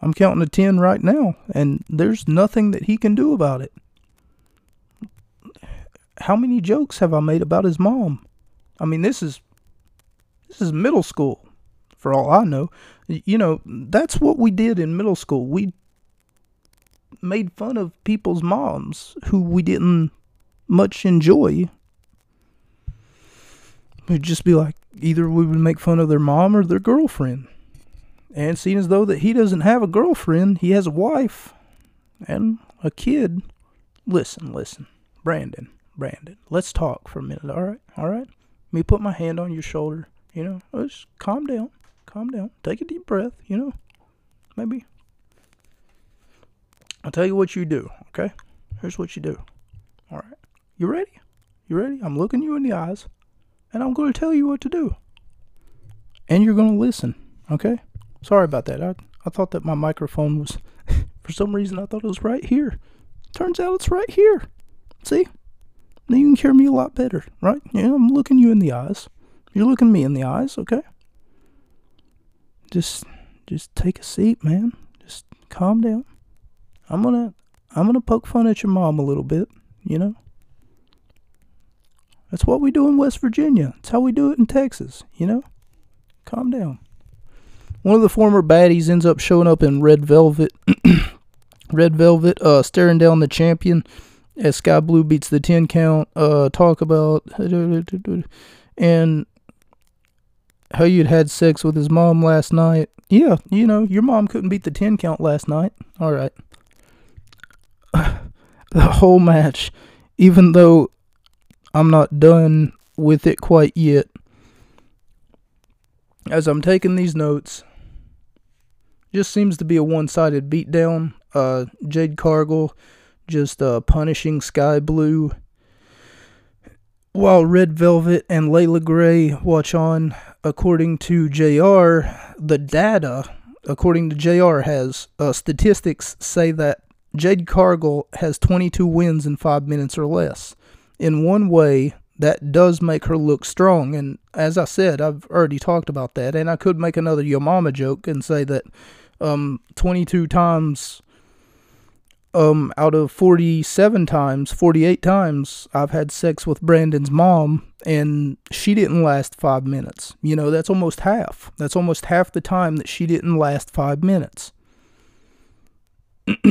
I'm counting to 10 right now, and there's nothing that he can do about it. How many jokes have I made about his mom? I mean, this is this is middle school for all I know. You know, that's what we did in middle school. We made fun of people's moms who we didn't much enjoy. We'd just be like, either we would make fun of their mom or their girlfriend. And seeing as though that he doesn't have a girlfriend, he has a wife and a kid. Listen, listen, Brandon, Brandon, let's talk for a minute, all right? All right? Let me put my hand on your shoulder, you know? Just calm down, calm down. Take a deep breath, you know? Maybe. I'll tell you what you do, okay? Here's what you do. All right. You ready? You ready? I'm looking you in the eyes, and I'm going to tell you what to do. And you're going to listen, okay? Sorry about that. I, I thought that my microphone was, for some reason, I thought it was right here. Turns out it's right here. See? Now you can hear me a lot better, right? Yeah, I'm looking you in the eyes. You're looking me in the eyes, okay? Just, just take a seat, man. Just calm down. I'm gonna, I'm gonna poke fun at your mom a little bit, you know? That's what we do in West Virginia. That's how we do it in Texas, you know? Calm down. One of the former baddies ends up showing up in Red Velvet. Red Velvet, uh, staring down the champion as Skye Blue beats the 10 count. Uh, talk about and how you'd had sex with his mom last night. Yeah, you know, your mom couldn't beat the 10 count last night. All right. the whole match, even though I'm not done with it quite yet, as I'm taking these notes, just seems to be a one-sided beatdown. Uh, Jade Cargill just uh, punishing Skye Blue, while Red Velvet and Leila Grey watch on. According to JR, the data, according to JR, has uh, statistics say that Jade Cargill has 22 wins in five minutes or less. In one way, that does make her look strong. And as I said, I've already talked about that. And I could make another Yo Mama joke and say that um, 22 times um, out of 47 times, 48 times, I've had sex with Brandon's mom, and she didn't last five minutes. You know, that's almost half. That's almost half the time that she didn't last five minutes.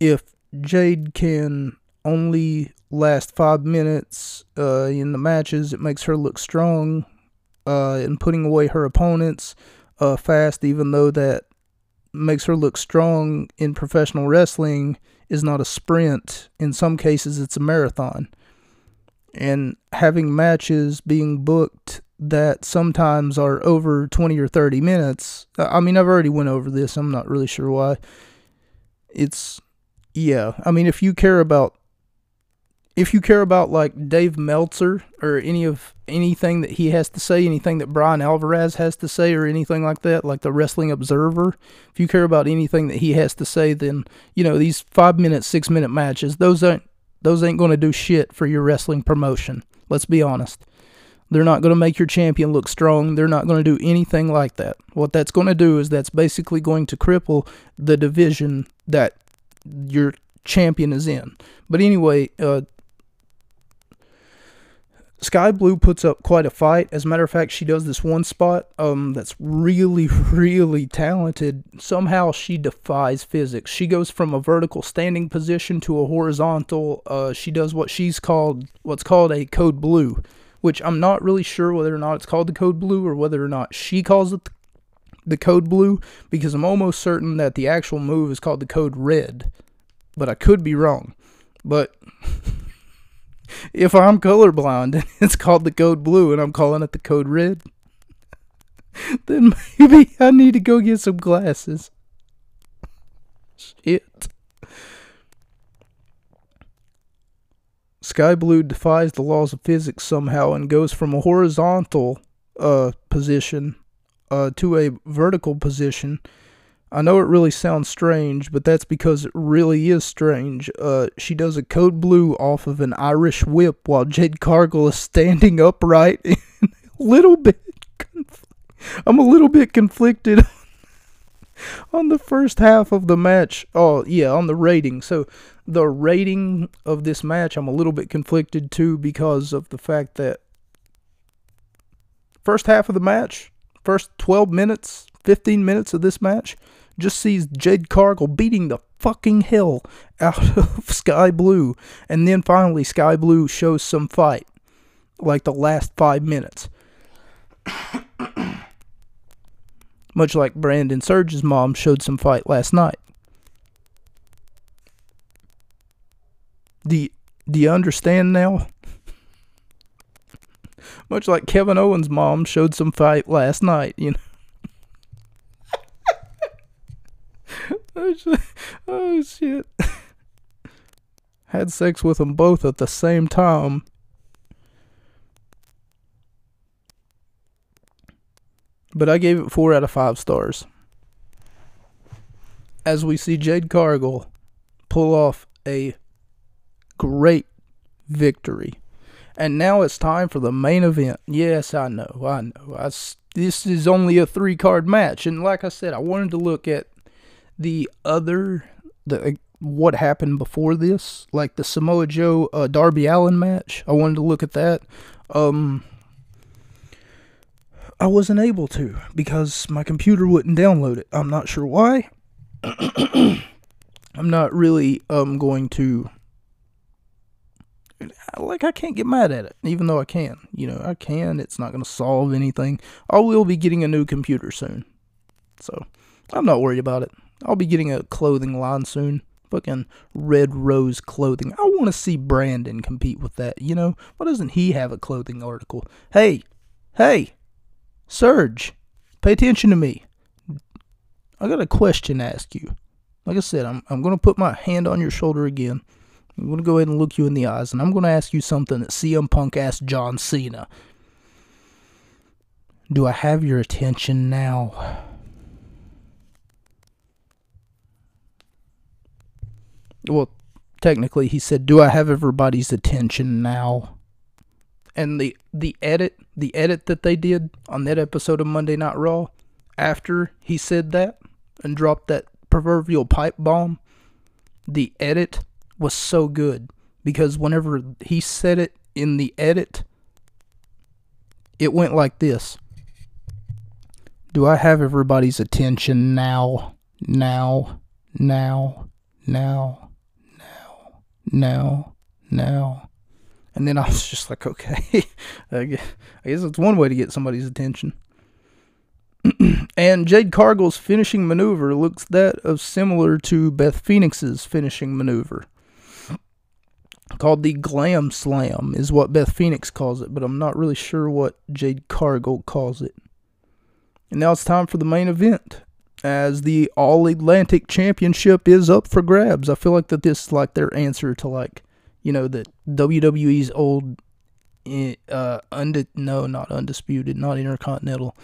if Jade can only last five minutes uh, in the matches, it makes her look strong uh, and putting away her opponents uh, fast, even though that makes her look strong in professional wrestling, is not a sprint. In some cases, it's a marathon. And having matches being booked that sometimes are over 20 or 30 minutes. I mean, I've already went over this. I'm not really sure why. It's yeah. I mean, if you care about if you care about like Dave Meltzer or any of anything that he has to say, anything that Bryan Alvarez has to say, or anything like that, like the Wrestling Observer, if you care about anything that he has to say, then you know these five minute, six minute matches, those aren't those ain't going to do shit for your wrestling promotion. Let's be honest. They're not going to make your champion look strong. They're not going to do anything like that. What that's going to do is that's basically going to cripple the division that your champion is in. But anyway, uh, Skye Blue puts up quite a fight. As a matter of fact, she does this one spot um, that's really, really talented. Somehow she defies physics. She goes from a vertical standing position to a horizontal. Uh, she does what she's called, what's called a code blue, which I'm not really sure whether or not it's called the code blue or whether or not she calls it the code blue, because I'm almost certain that the actual move is called the code red. But I could be wrong. But if I'm colorblind and it's called the code blue and I'm calling it the code red, then maybe I need to go get some glasses. Shit. Skye Blue defies the laws of physics somehow and goes from a horizontal uh, position uh, to a vertical position. I know it really sounds strange, but that's because it really is strange. Uh, she does a code blue off of an Irish whip while Jade Cargill is standing upright. a little bit, conf- I'm a little bit conflicted on the first half of the match. Oh yeah, on the rating. So the rating of this match, I'm a little bit conflicted too because of the fact that first half of the match, first 12 minutes, 15 minutes of this match just sees Jade Cargill beating the fucking hell out of Skye Blue. And then finally, Skye Blue shows some fight. Like the last five minutes. Much like Brandon Surge's mom showed some fight last night. Do you, do you understand now? Much like Kevin Owens' mom showed some fight last night, you know. Oh, oh shit. Had sex with them both at the same time. But I gave it 4 out of 5 stars. As we see Jade Cargill pull off a great victory. And now it's time for the main event. Yes, I know, I know. I, this is only a three card match. And like I said, I wanted to look at the other the what happened before this, like the Samoa Joe uh, Darby Allin match. I wanted to look at that. Um, I wasn't able to because my computer wouldn't download it. I'm not sure why. I'm not really um going to like I can't get mad at it, even though I can. You know, I can. It's not going to solve anything. I will be getting a new computer soon, so I'm not worried about it. I'll be getting a clothing line soon. Fucking Red Rose clothing. I want to see Brandon compete with that. You know, why doesn't he have a clothing article? Hey, hey, Surge, pay attention to me. I got a question to ask you. Like I said, I'm I'm gonna put my hand on your shoulder again. I'm gonna go ahead and look you in the eyes, and I'm gonna ask you something that CM Punk asked John Cena. Do I have your attention now? Well, technically he said, "Do I have everybody's attention now?" And the the edit, the edit that they did on that episode of Monday Night Raw after he said that and dropped that proverbial pipe bomb, the edit was so good because whenever he said it in the edit, it went like this. Do I have everybody's attention now? Now, now, now no, no. And then I was just like, okay, I guess it's one way to get somebody's attention. and Jade Cargill's finishing maneuver looks that of similar to Beth Phoenix's finishing maneuver. Called the Glam Slam is what Beth Phoenix calls it, but I'm not really sure what Jade Cargill calls it. And now it's time for the main event as the All Atlantic Championship is up for grabs. I feel like that this is like their answer to like, you know, the WWE's old, eh, uh, undi- no, not undisputed, not intercontinental,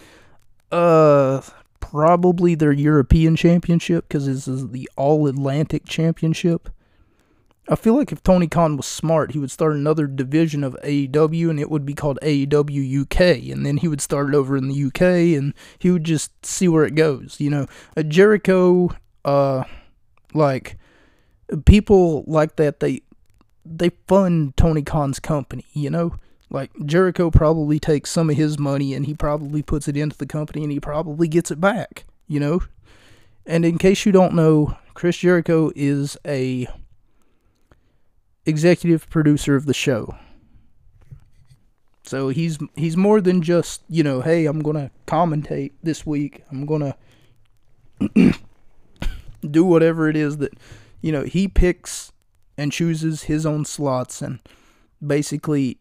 uh, probably their European Championship because this is the All Atlantic Championship. I feel like if Tony Khan was smart, he would start another division of AEW and it would be called AEW UK. And then he would start it over in the UK and he would just see where it goes. You know, a Jericho, uh, like, people like that, they, they fund Tony Khan's company, you know? Like, Jericho probably takes some of his money and he probably puts it into the company and he probably gets it back, you know? And in case you don't know, Chris Jericho is a executive producer of the show. So he's he's more than just, you know, hey, I'm to commentate this week. I'm to do whatever it is that, you know, he picks and chooses his own slots and basically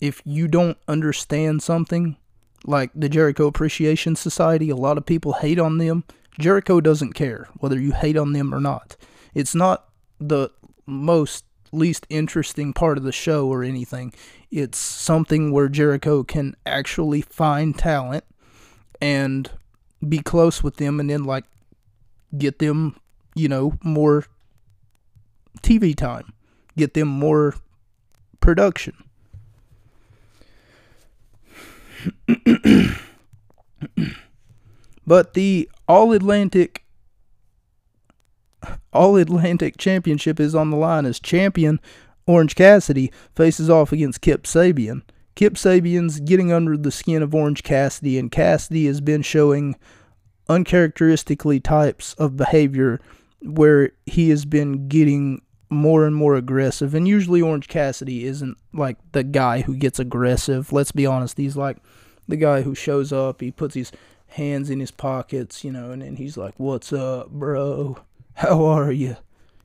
if you don't understand something like the Jericho Appreciation Society, a lot of people hate on them. Jericho doesn't care whether you hate on them or not. It's not the most least interesting part of the show or anything. It's something where Jericho can actually find talent and be close with them and then like get them, you know, more TV time, get them more production. but the All Atlantic All Atlantic Championship is on the line as champion Orange Cassidy faces off against Kip Sabian. Kip Sabian's getting under the skin of Orange Cassidy, and Cassidy has been showing uncharacteristically types of behavior where he has been getting more and more aggressive. And usually, Orange Cassidy isn't like the guy who gets aggressive. Let's be honest, he's like the guy who shows up, he puts his hands in his pockets, you know, and then he's like, What's up, bro? How are you?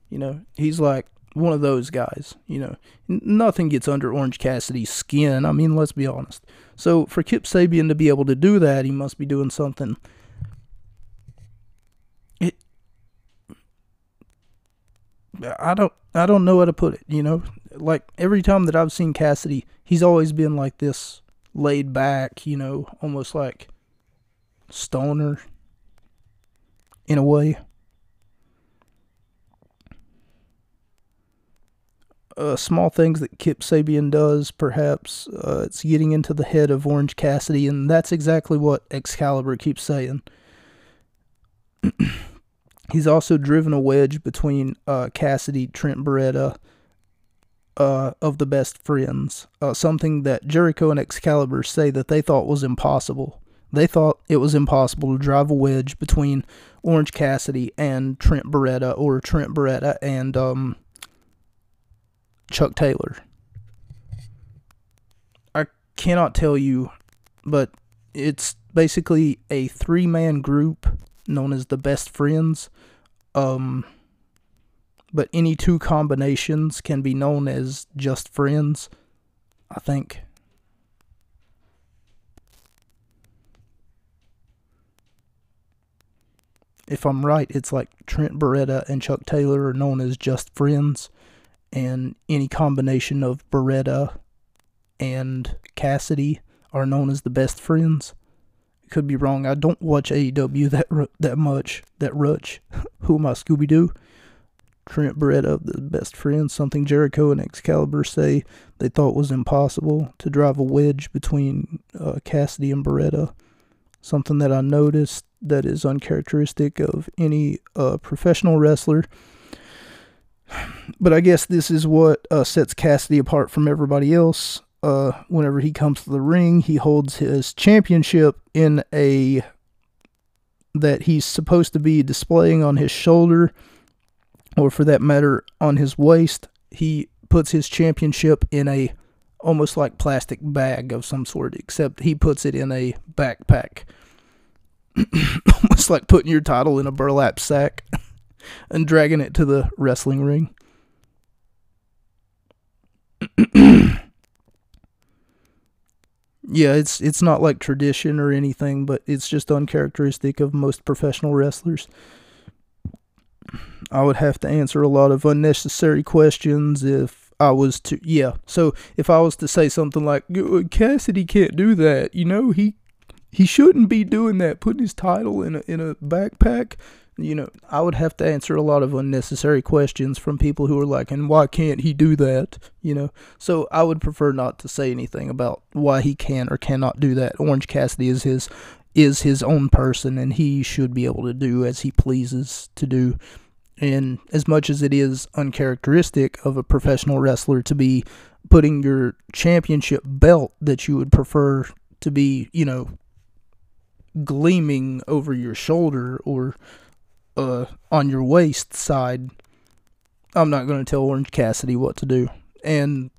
You know, he's like one of those guys, you know. Nothing gets under Orange Cassidy's skin. I mean, let's be honest. So for Kip Sabian to be able to do that, he must be doing something I don't I don't know how to put it, you know? Like every time that I've seen Cassidy, he's always been like this laid back, you know, almost like stoner in a way. Uh, small things that Kip Sabian does, perhaps, uh, it's getting into the head of Orange Cassidy, and that's exactly what Excalibur keeps saying. He's also driven a wedge between uh, Cassidy, Trent Beretta, uh, of the best friends. Uh, something that Jericho and Excalibur say that they thought was impossible. They thought it was impossible to drive a wedge between Orange Cassidy and Trent Beretta, or Trent Beretta and um, Chuck Taylor. I cannot tell you, but it's basically a three man group known as the best friends. Um, but any two combinations can be known as just friends, I think. If I'm right, it's like Trent Beretta and Chuck Taylor are known as just friends, and any combination of Beretta and Cassidy are known as the best friends could be wrong. I don't watch AEW that that much. That ruch. Who am I, Scooby Doo? Trent Beretta, the best friends. Something Jericho and Excalibur say they thought was impossible to drive a wedge between uh, Cassidy and Beretta. Something that I noticed that is uncharacteristic of any uh, professional wrestler. But I guess this is what uh, sets Cassidy apart from everybody else uh, whenever he comes to the ring, he holds his championship in a that he's supposed to be displaying on his shoulder, or for that matter, on his waist. He puts his championship in a almost like plastic bag of some sort, except he puts it in a backpack. almost like putting your title in a burlap sack and dragging it to the wrestling ring. yeah, it's it's not like tradition or anything, but it's just uncharacteristic of most professional wrestlers. I would have to answer a lot of unnecessary questions if I was to yeah. So if I was to say something like Cassidy can't do that, you know, he he shouldn't be doing that, putting his title in a in a backpack you know, I would have to answer a lot of unnecessary questions from people who are like, and why can't he do that? You know, so I would prefer not to say anything about why he can or cannot do that. Orange Cassidy is his is his own person, and he should be able to do as he pleases to do. And as much as it is uncharacteristic of a professional wrestler to be putting your championship belt that you would prefer to be, you know, gleaming over your shoulder or uh, on your waist side, I'm not going to tell Orange Cassidy what to do. And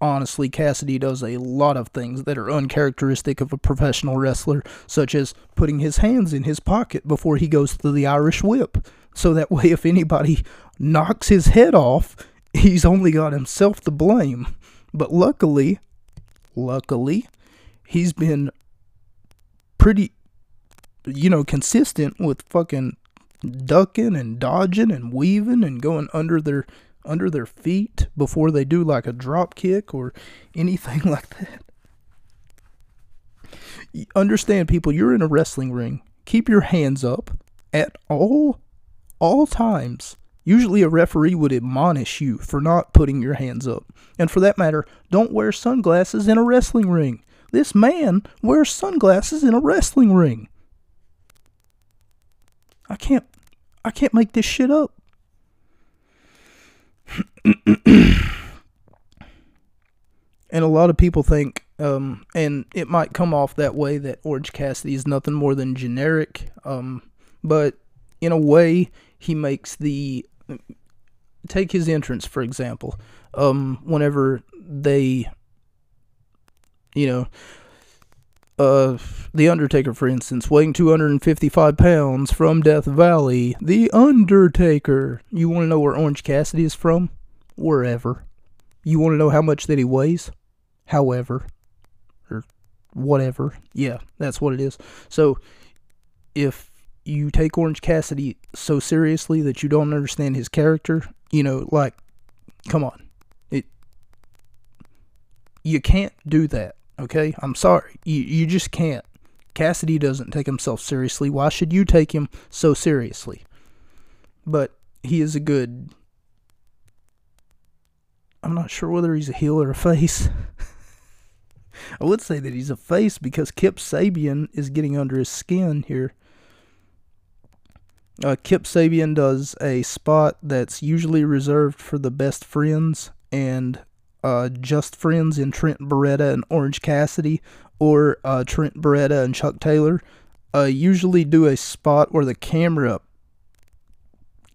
honestly, Cassidy does a lot of things that are uncharacteristic of a professional wrestler, such as putting his hands in his pocket before he goes to the Irish whip. So that way, if anybody knocks his head off, he's only got himself to blame. But luckily, luckily, he's been pretty, you know, consistent with fucking ducking and dodging and weaving and going under their under their feet before they do like a drop kick or anything like that. Understand people, you're in a wrestling ring. Keep your hands up at all all times. Usually, a referee would admonish you for not putting your hands up. And for that matter, don't wear sunglasses in a wrestling ring. This man wears sunglasses in a wrestling ring. I can't I can't make this shit up. and a lot of people think um, and it might come off that way that Orange Cassidy is nothing more than generic um, but in a way he makes the take his entrance for example um, whenever they you know uh, The Undertaker, for instance, weighing 255 pounds from Death Valley. The Undertaker. You want to know where Orange Cassidy is from? Wherever. You want to know how much that he weighs? However. Or whatever. Yeah, that's what it is. So, if you take Orange Cassidy so seriously that you don't understand his character, you know, like, come on. It. You can't do that Okay? I'm sorry. You, you just can't. Cassidy doesn't take himself seriously. Why should you take him so seriously? But he is a good. I'm not sure whether he's a heel or a face. I would say that he's a face because Kip Sabian is getting under his skin here. Uh, Kip Sabian does a spot that's usually reserved for the best friends, and uh, Just Friends in Trent Beretta and Orange Cassidy, or uh, Trent Beretta and Chuck Taylor, uh, usually do a spot where the camera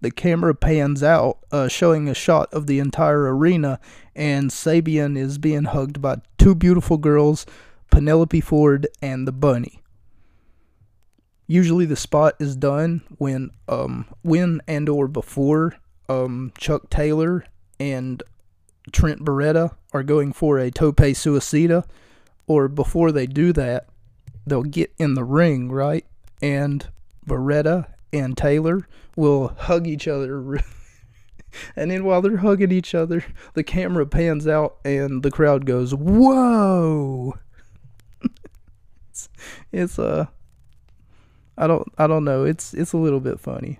the camera pans out, uh, showing a shot of the entire arena, and Sabian is being hugged by two beautiful girls, Penelope Ford and the Bunny. Usually, the spot is done when, um, when and or before um, Chuck Taylor and Trent Beretta are going for a tope suicida, or before they do that, they'll get in the ring, right? And Beretta and Taylor will hug each other. and then while they're hugging each other, the camera pans out and the crowd goes, "Whoa!" it's, it's uh I don't I don't know. It's it's a little bit funny.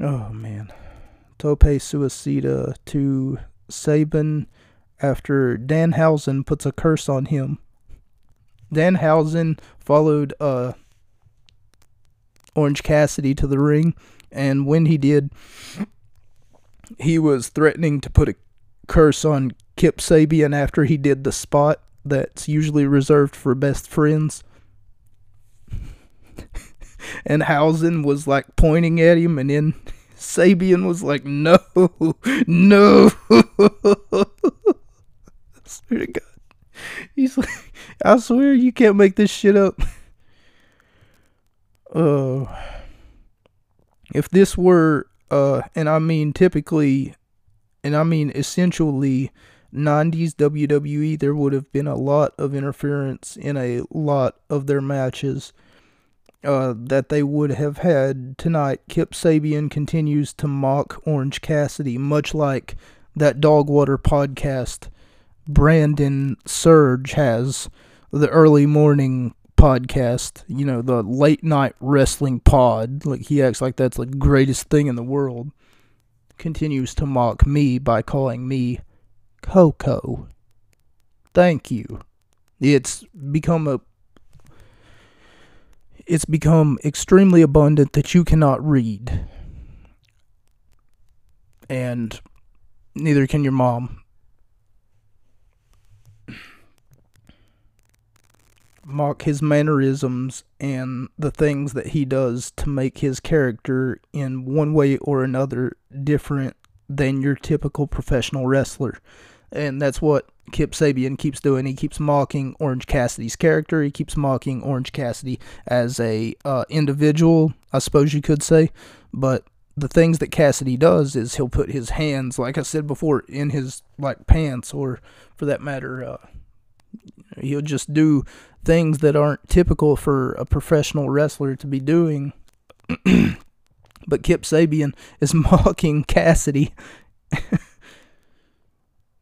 Oh man. Tope Suicida to Sabian after Danhausen puts a curse on him. Danhausen followed uh, Orange Cassidy to the ring, and when he did, he was threatening to put a curse on Kip Sabian after he did the spot that's usually reserved for best friends. and Hausen was like pointing at him, and then Sabian was like, no, no. I swear to God. He's like, I swear you can't make this shit up. Uh, if this were, uh, and I mean typically, and I mean essentially 90s WWE, there would have been a lot of interference in a lot of their matches uh, that they would have had tonight. Kip Sabian continues to mock Orange Cassidy, much like that Dogwater podcast Brandon Surge has, the early morning podcast, you know, the late night wrestling pod. Like he acts like that's the greatest thing in the world. Continues to mock me by calling me Coco. Thank you. It's become a it's become extremely abundant that you cannot read. And neither can your mom. Mock his mannerisms and the things that he does to make his character in one way or another different than your typical professional wrestler. And that's what Kip Sabian keeps doing. He keeps mocking Orange Cassidy's character. He keeps mocking Orange Cassidy as a uh, individual, I suppose you could say. But the things that Cassidy does is he'll put his hands, like I said before, in his like pants, or for that matter, uh, he'll just do things that aren't typical for a professional wrestler to be doing. but Kip Sabian is mocking Cassidy.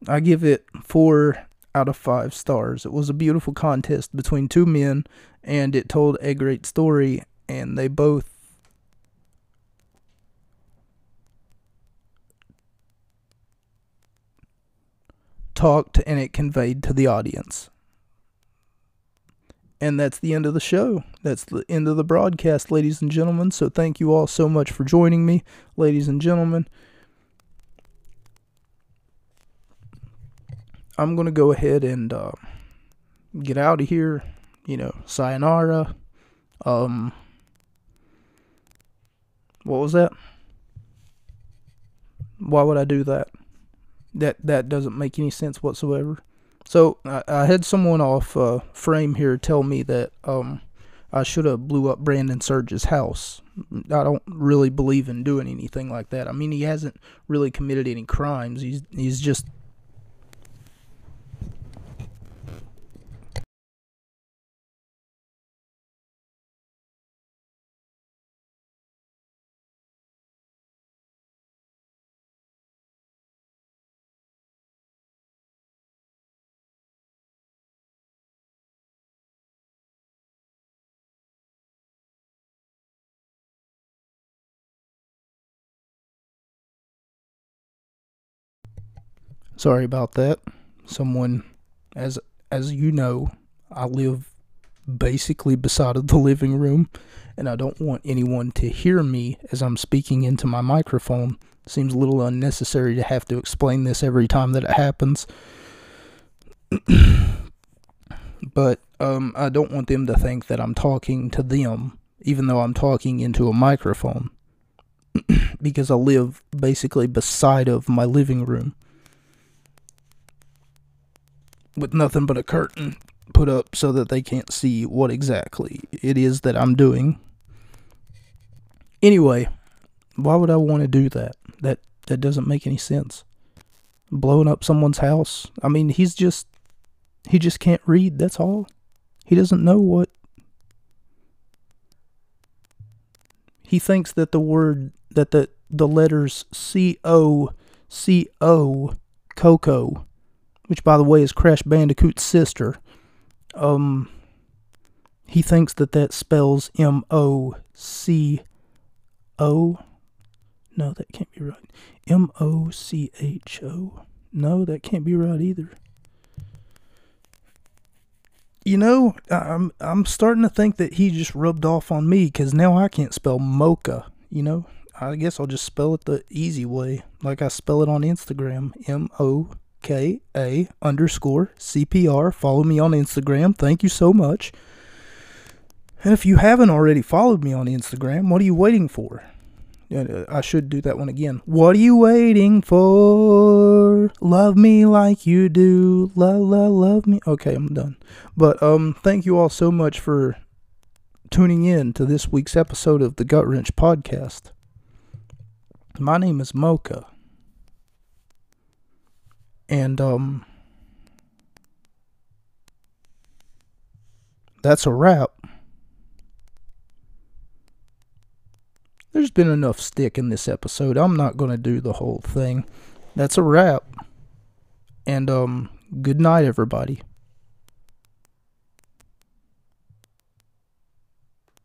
I give it four out of five stars. It was a beautiful contest between two men, and it told a great story, and they both talked and it conveyed to the audience. And that's the end of the show. That's the end of the broadcast, ladies and gentlemen. So, thank you all so much for joining me, ladies and gentlemen. I'm going to go ahead and uh, get out of here. You know, sayonara. Um, what was that? Why would I do that? That that doesn't make any sense whatsoever. So I, I had someone off uh, frame here tell me that um, I should have blew up Brandon Surge's house. I don't really believe in doing anything like that. I mean, he hasn't really committed any crimes. He's he's just Sorry about that. Someone, as as you know, I live basically beside of the living room, and I don't want anyone to hear me as I'm speaking into my microphone. Seems a little unnecessary to have to explain this every time that it happens. but um, I don't want them to think that I'm talking to them, even though I'm talking into a microphone, because I live basically beside of my living room with nothing but a curtain put up so that they can't see what exactly it is that I'm doing. Anyway, why would I want to do that? That that doesn't make any sense. Blowing up someone's house. I mean, he's just he just can't read, that's all. He doesn't know what he thinks that the word that the the letters C O C O Coco which by the way is Crash Bandicoot's sister. Um, he thinks that that spells M O C O. No, that can't be right. M O C H O. No, that can't be right either. You know, I'm I'm starting to think that he just rubbed off on me because now I can't spell mocha. You know, I guess I'll just spell it the easy way, like I spell it on Instagram. M O K A underscore CPR. Follow me on Instagram. Thank you so much. And if you haven't already followed me on Instagram, what are you waiting for? I should do that one again. What are you waiting for? Love me like you do. Love, love, love me. Okay, I'm done. But um, thank you all so much for tuning in to this week's episode of the Gut Wrench Podcast. My name is Mocha. And um that's a wrap. There's been enough stick in this episode. I'm not going to do the whole thing. That's a wrap. And um good night everybody.